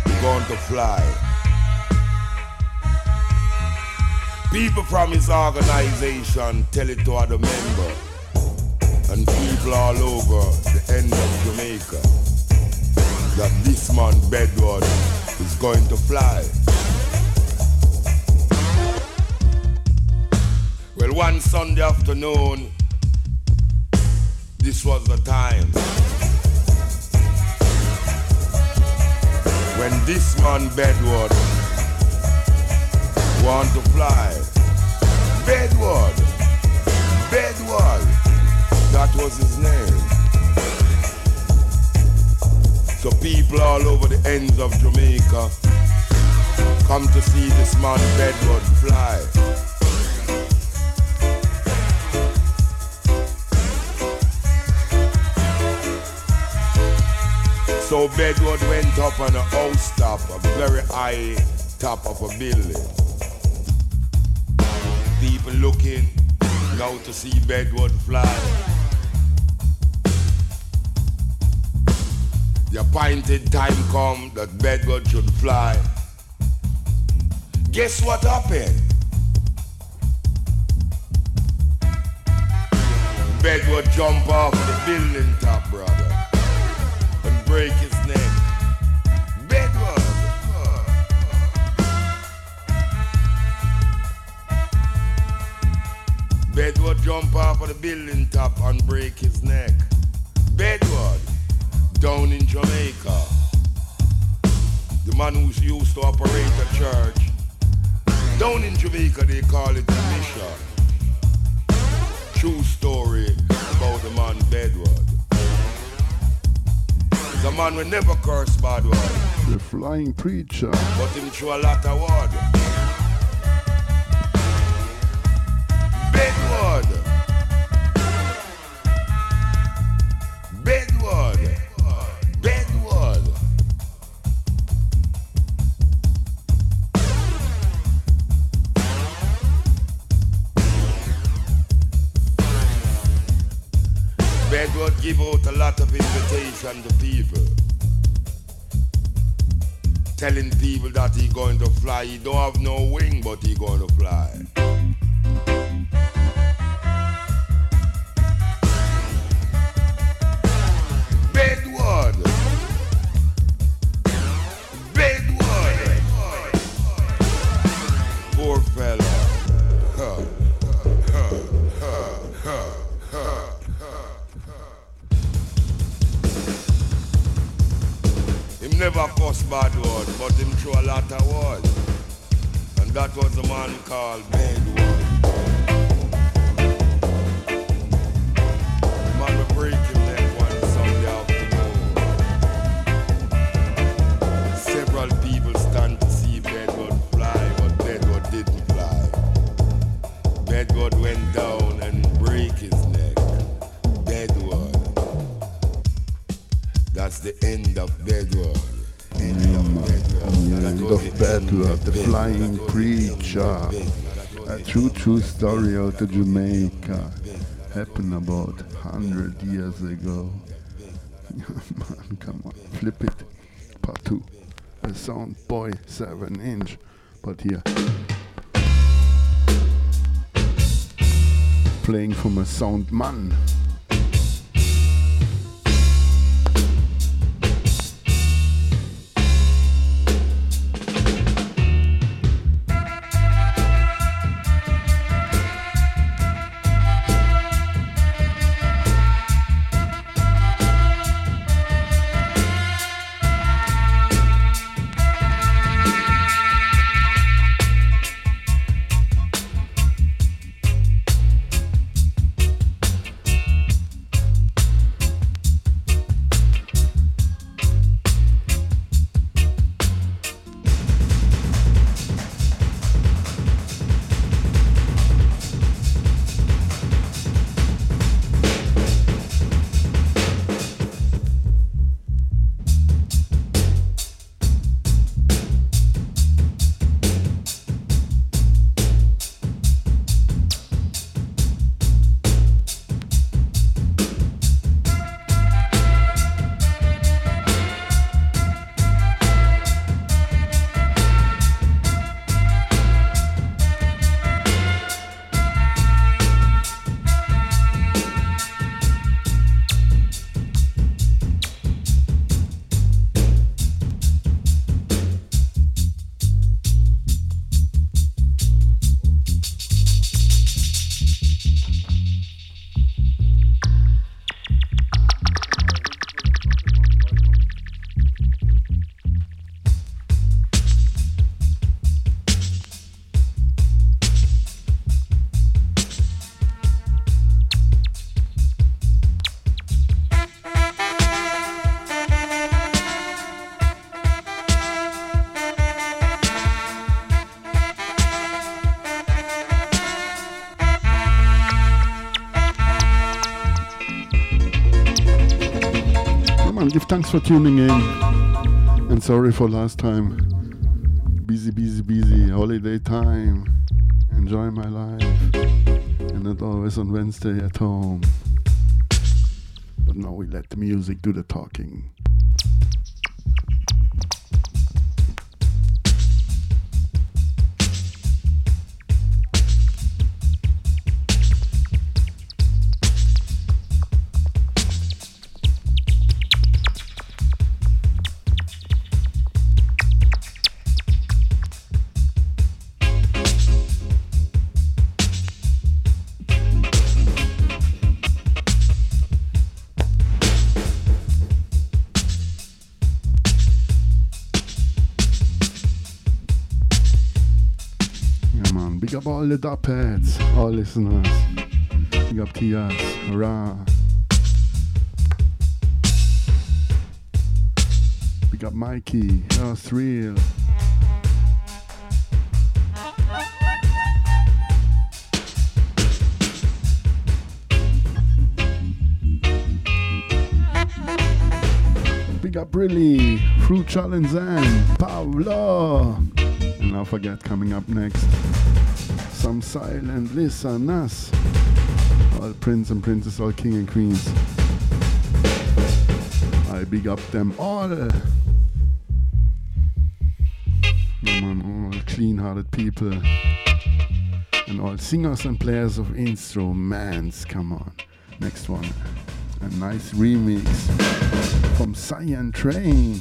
He going to fly. People from his organization tell it to other members and people all over the end of Jamaica that this man Bedward is going to fly. Well, one Sunday afternoon, this was the time when this man Bedward want to fly. Bedward, Bedward, that was his name. So people all over the ends of Jamaica come to see this man Bedward fly. So Bedward went up on a house a very high top of a building. Looking now to see Bedward fly. The appointed time come that Bedward should fly. Guess what happened? Bedward jump off the building top, brother, and break his Bedward jump off of the building top and break his neck. Bedward, down in Jamaica. The man who used to operate a church. Down in Jamaica they call it the mission. True story about the man Bedward. The man will never curse bad word, The flying preacher. but him through a lot of word. Bedward. Bedward. Bedward. Bedward give out a lot of invitation to people. Telling people that he going to fly. He don't have no wing, but he going to fly. Never cuss bad word, but him throw a lot of words. And that was the man called Bedward. A true, true story out of Jamaica. Happened about 100 years ago. [laughs] Man, come on, flip it. Part 2. A Sound Boy 7 inch. But here. Playing from a Sound Man. Thanks for tuning in. And sorry for last time. Busy, busy, busy. Holiday time. Enjoy my life. And not always on Wednesday at home. But now we let the music do the talking. The dubheads, all listeners. Big up Tias, hurrah. Big up Mikey, oh, thrill. Big up Brilly, Fruit Challenge and Pablo. And I forget coming up next some silent listeners. All prince and princess, all king and queens. I big up them all. Man, all clean-hearted people. And all singers and players of instruments. Come on. Next one. A nice remix from Zion Train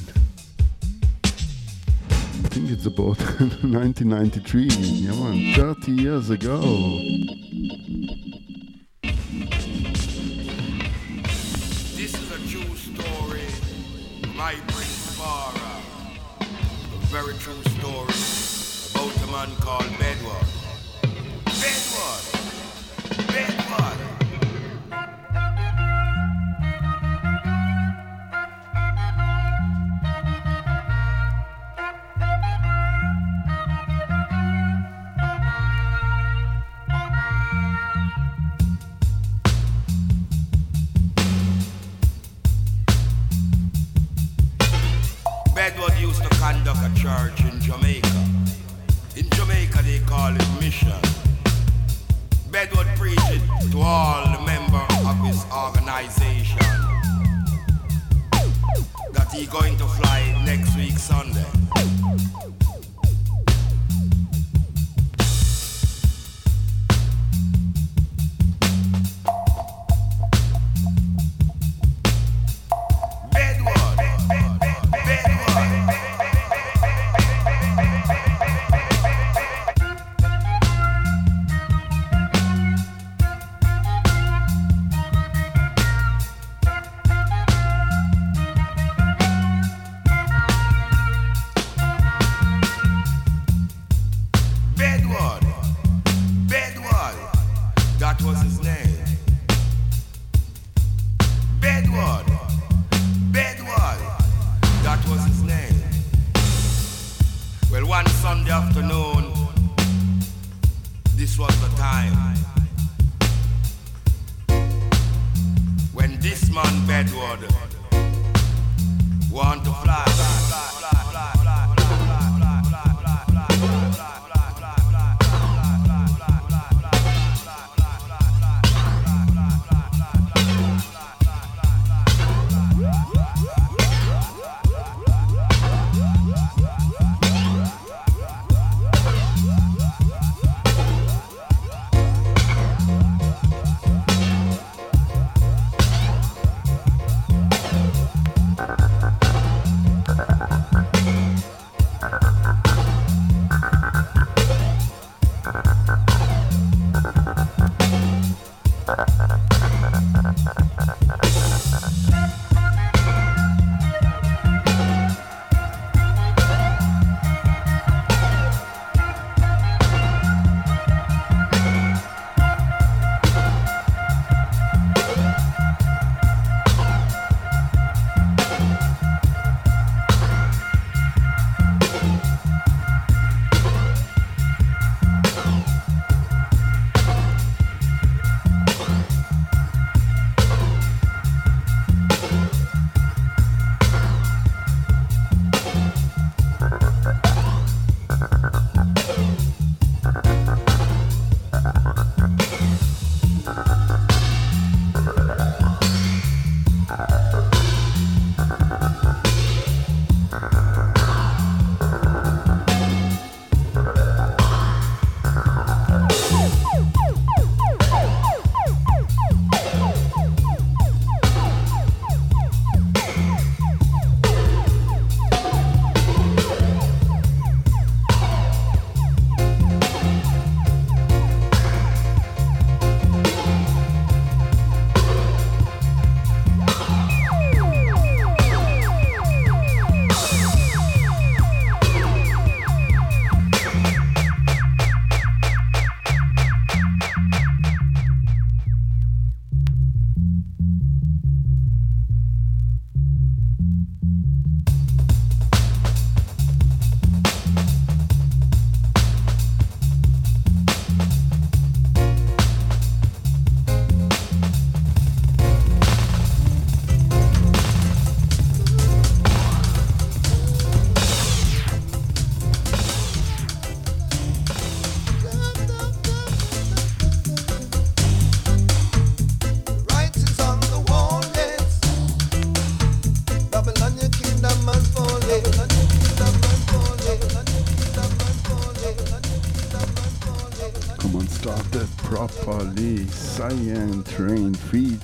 think it's about [laughs] 1993. Yeah, man, 30 years ago. This is a true story. A very true story about a man called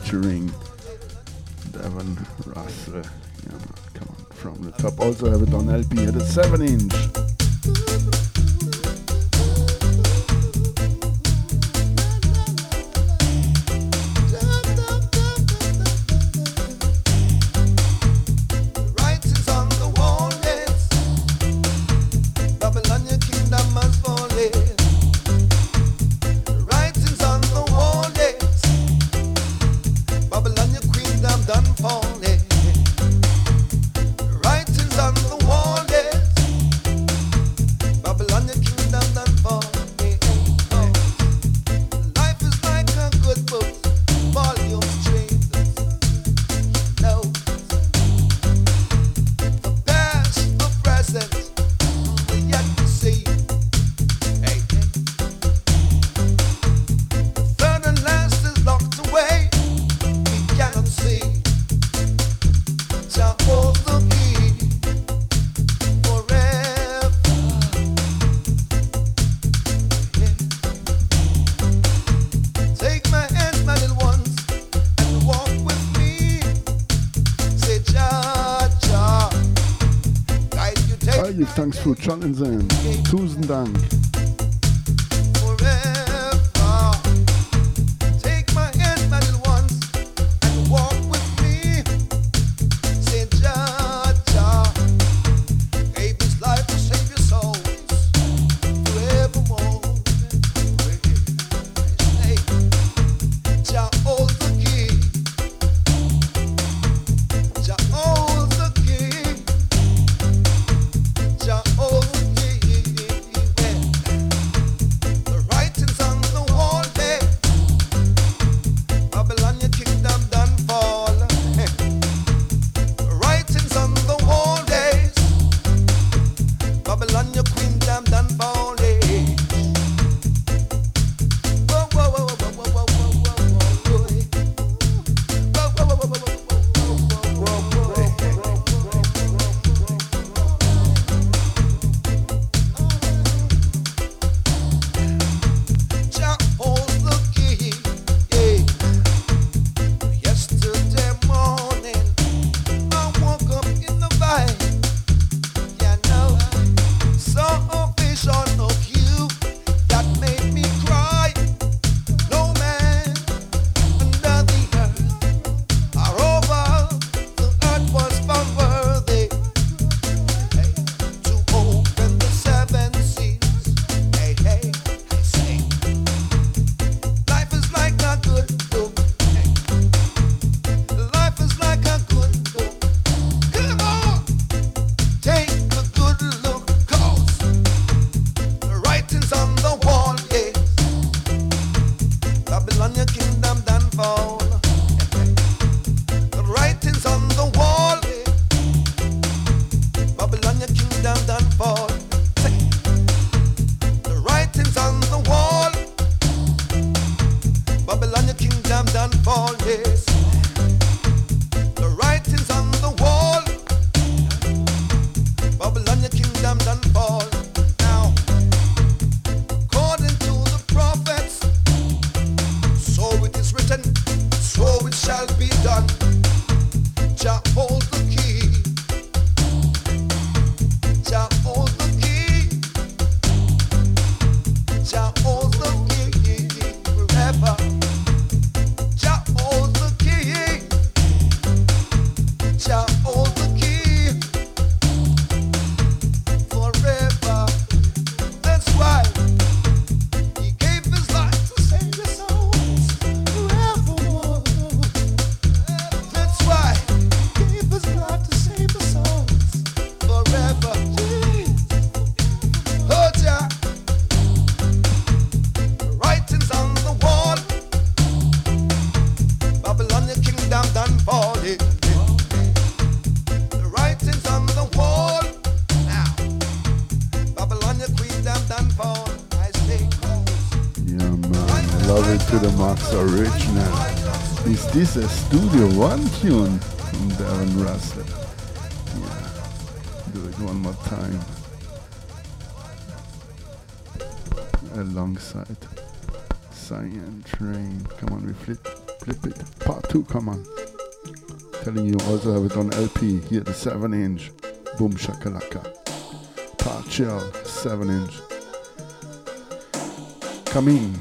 featuring Devon Russell. Yeah, come on, from the top. Also have it on LP at a 7 inch. Dank. this a Studio One tune from Devon Russell. Yeah, do it one more time. Alongside Zion Train. Come on, we flip, flip it. Part two, come on. Telling you, also have it on LP. Here, the 7 inch. Boom shakalaka. Part shell, 7 inch. Come in.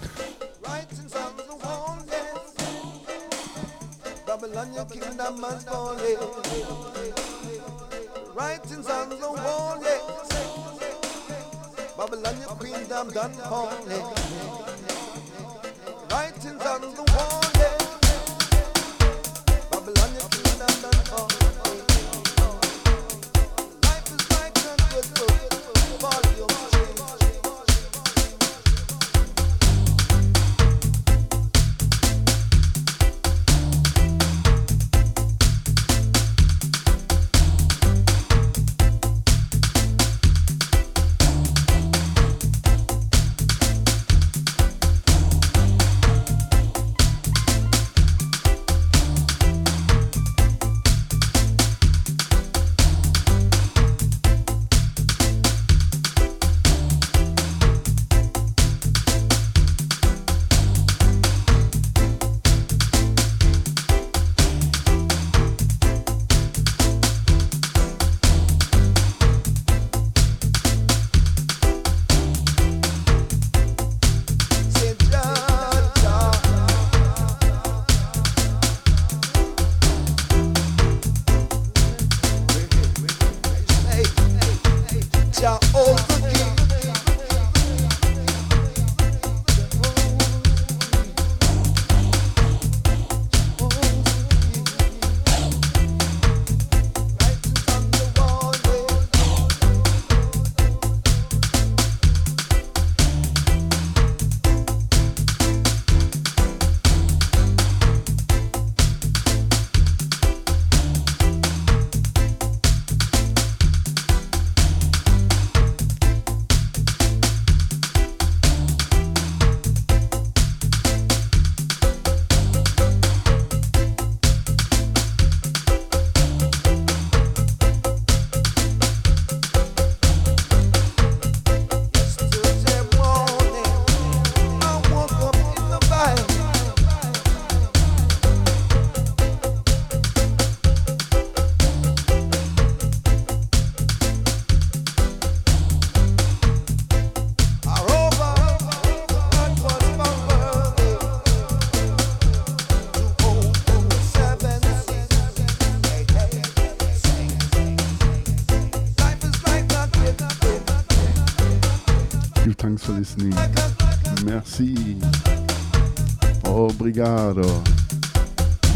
Obrigado.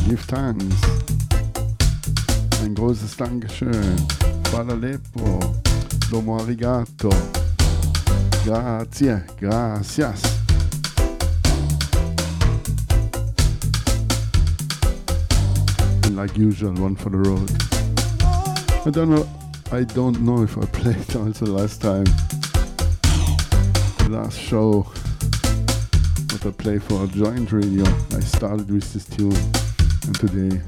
Give thanks. Ein großes Dankeschön. Hvala lepo. Domo arigato. Grazie. Gracias. And like usual, one for the road. I don't know. I don't know if I played [laughs] also last time. Last show Play for a joint radio. I started with this tune, and today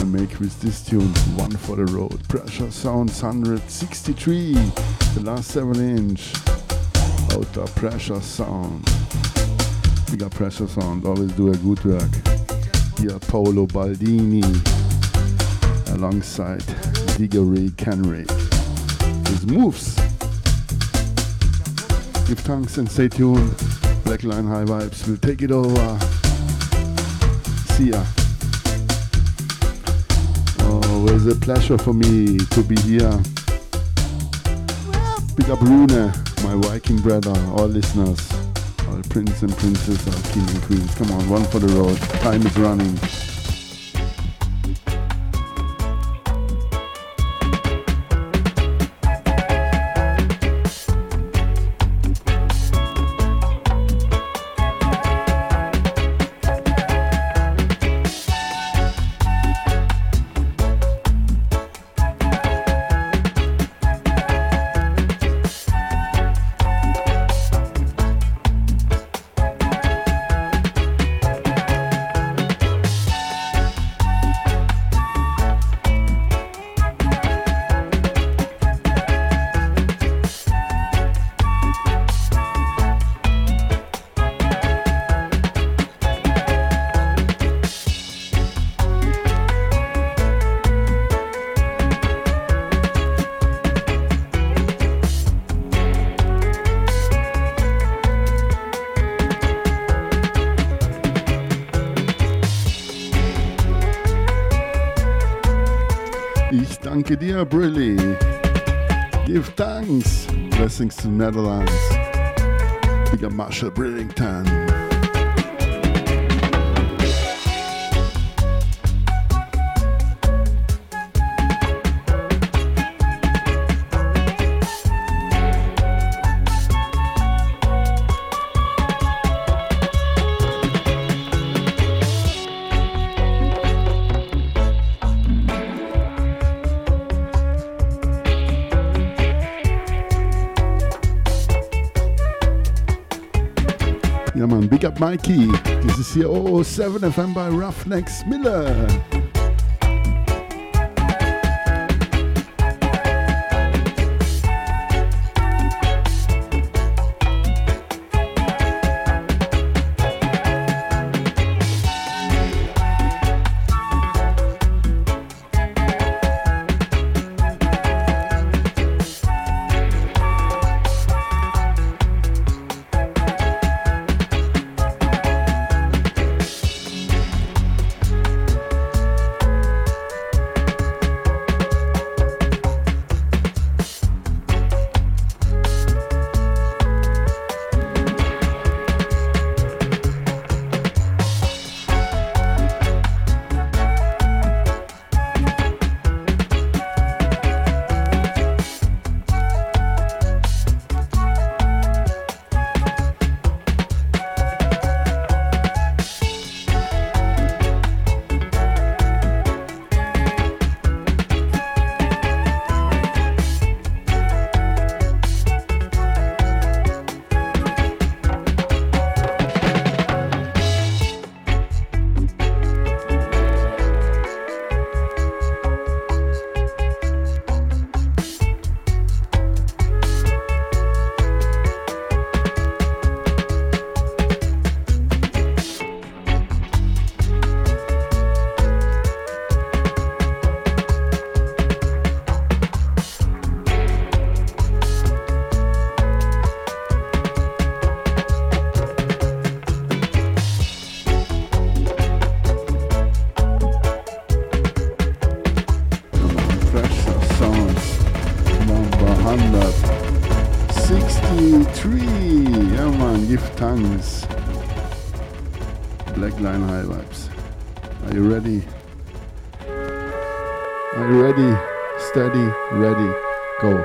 I make with this tune one for the road. Pressure Sounds 163, the last 7 inch. Outer Pressure Sound. We got Pressure Sound, always do a good work. Here, Paolo Baldini alongside Diggory Canry. His moves. Give thanks and stay tuned. Blackline High Vibes will take it over. See ya. Oh, it's a pleasure for me to be here. Big up Rune, my Viking brother, all listeners, all prince and princess, all king and queens. Come on, one for the road. Time is running. Brilly. Give thanks. Blessings to Netherlands. Bigger Marshall Brillington. 107 FM by Ruffneck Smille. Steady, ready, go.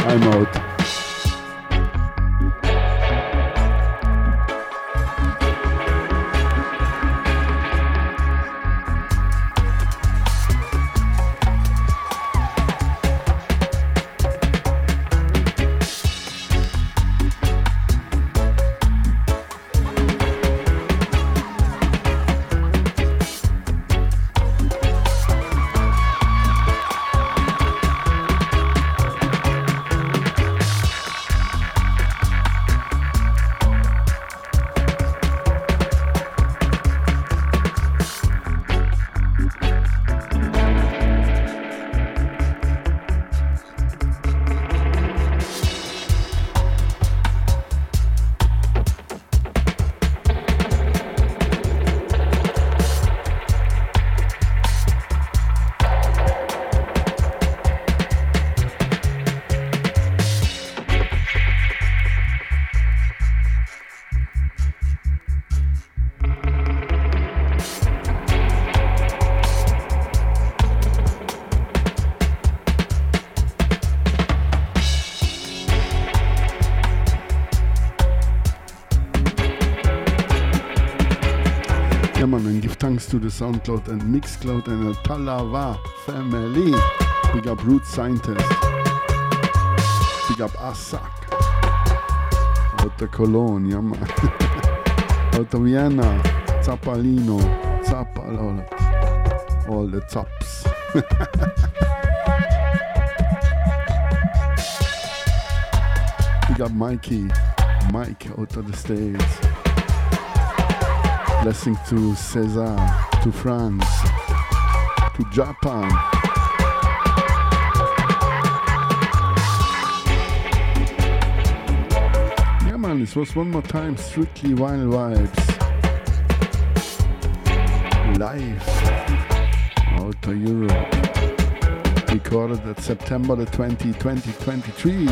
I'm out. SoundCloud and Mixcloud and the Talava family. Big up Root Scientist. Big up Asak. Out the Cologne, yeah. [laughs] Out Vienna, Zappalino, Zappal, all, all the tops. [laughs] Big up Mikey, Mike out of the States. Blessing to Cesar, to France, to Japan. Yeah, man, this was one more time Strictly Vinyl Vibz. Live out of Europe. Recorded at September the 20, 2023.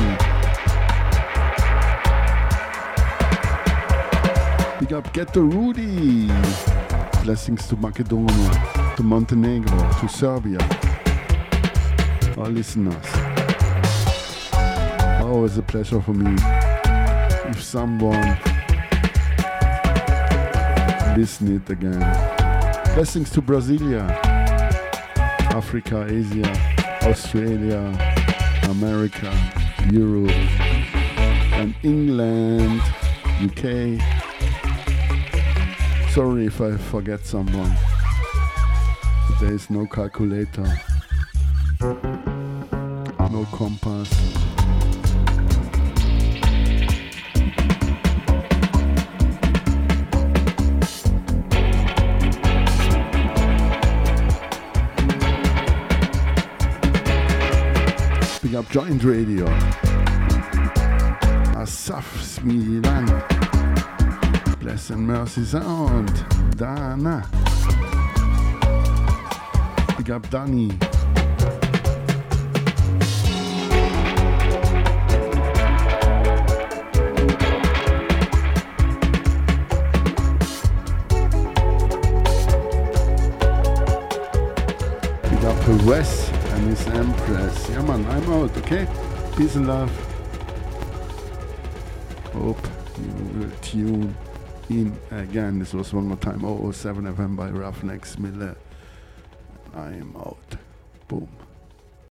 Big up Ghetto Rudy. Blessings to Macedonia, to Montenegro, to Serbia. Our listeners. Always a pleasure for me if someone listen it again. Blessings to Brasilia, Africa, Asia, Australia, America, Europe, and England, UK, Sorry if I forget someone. There is no calculator, no compass. Big up Joint Radio. Asaf Smilan. Bless and Mercy Sound. Dana. Big up Danny. Big up to Wes and his Empress. Yeah man, I'm out, okay? Peace and love. Hope you will tune in again. This was one more time 007 FM by Ruffneck Smille. I am out. Boom.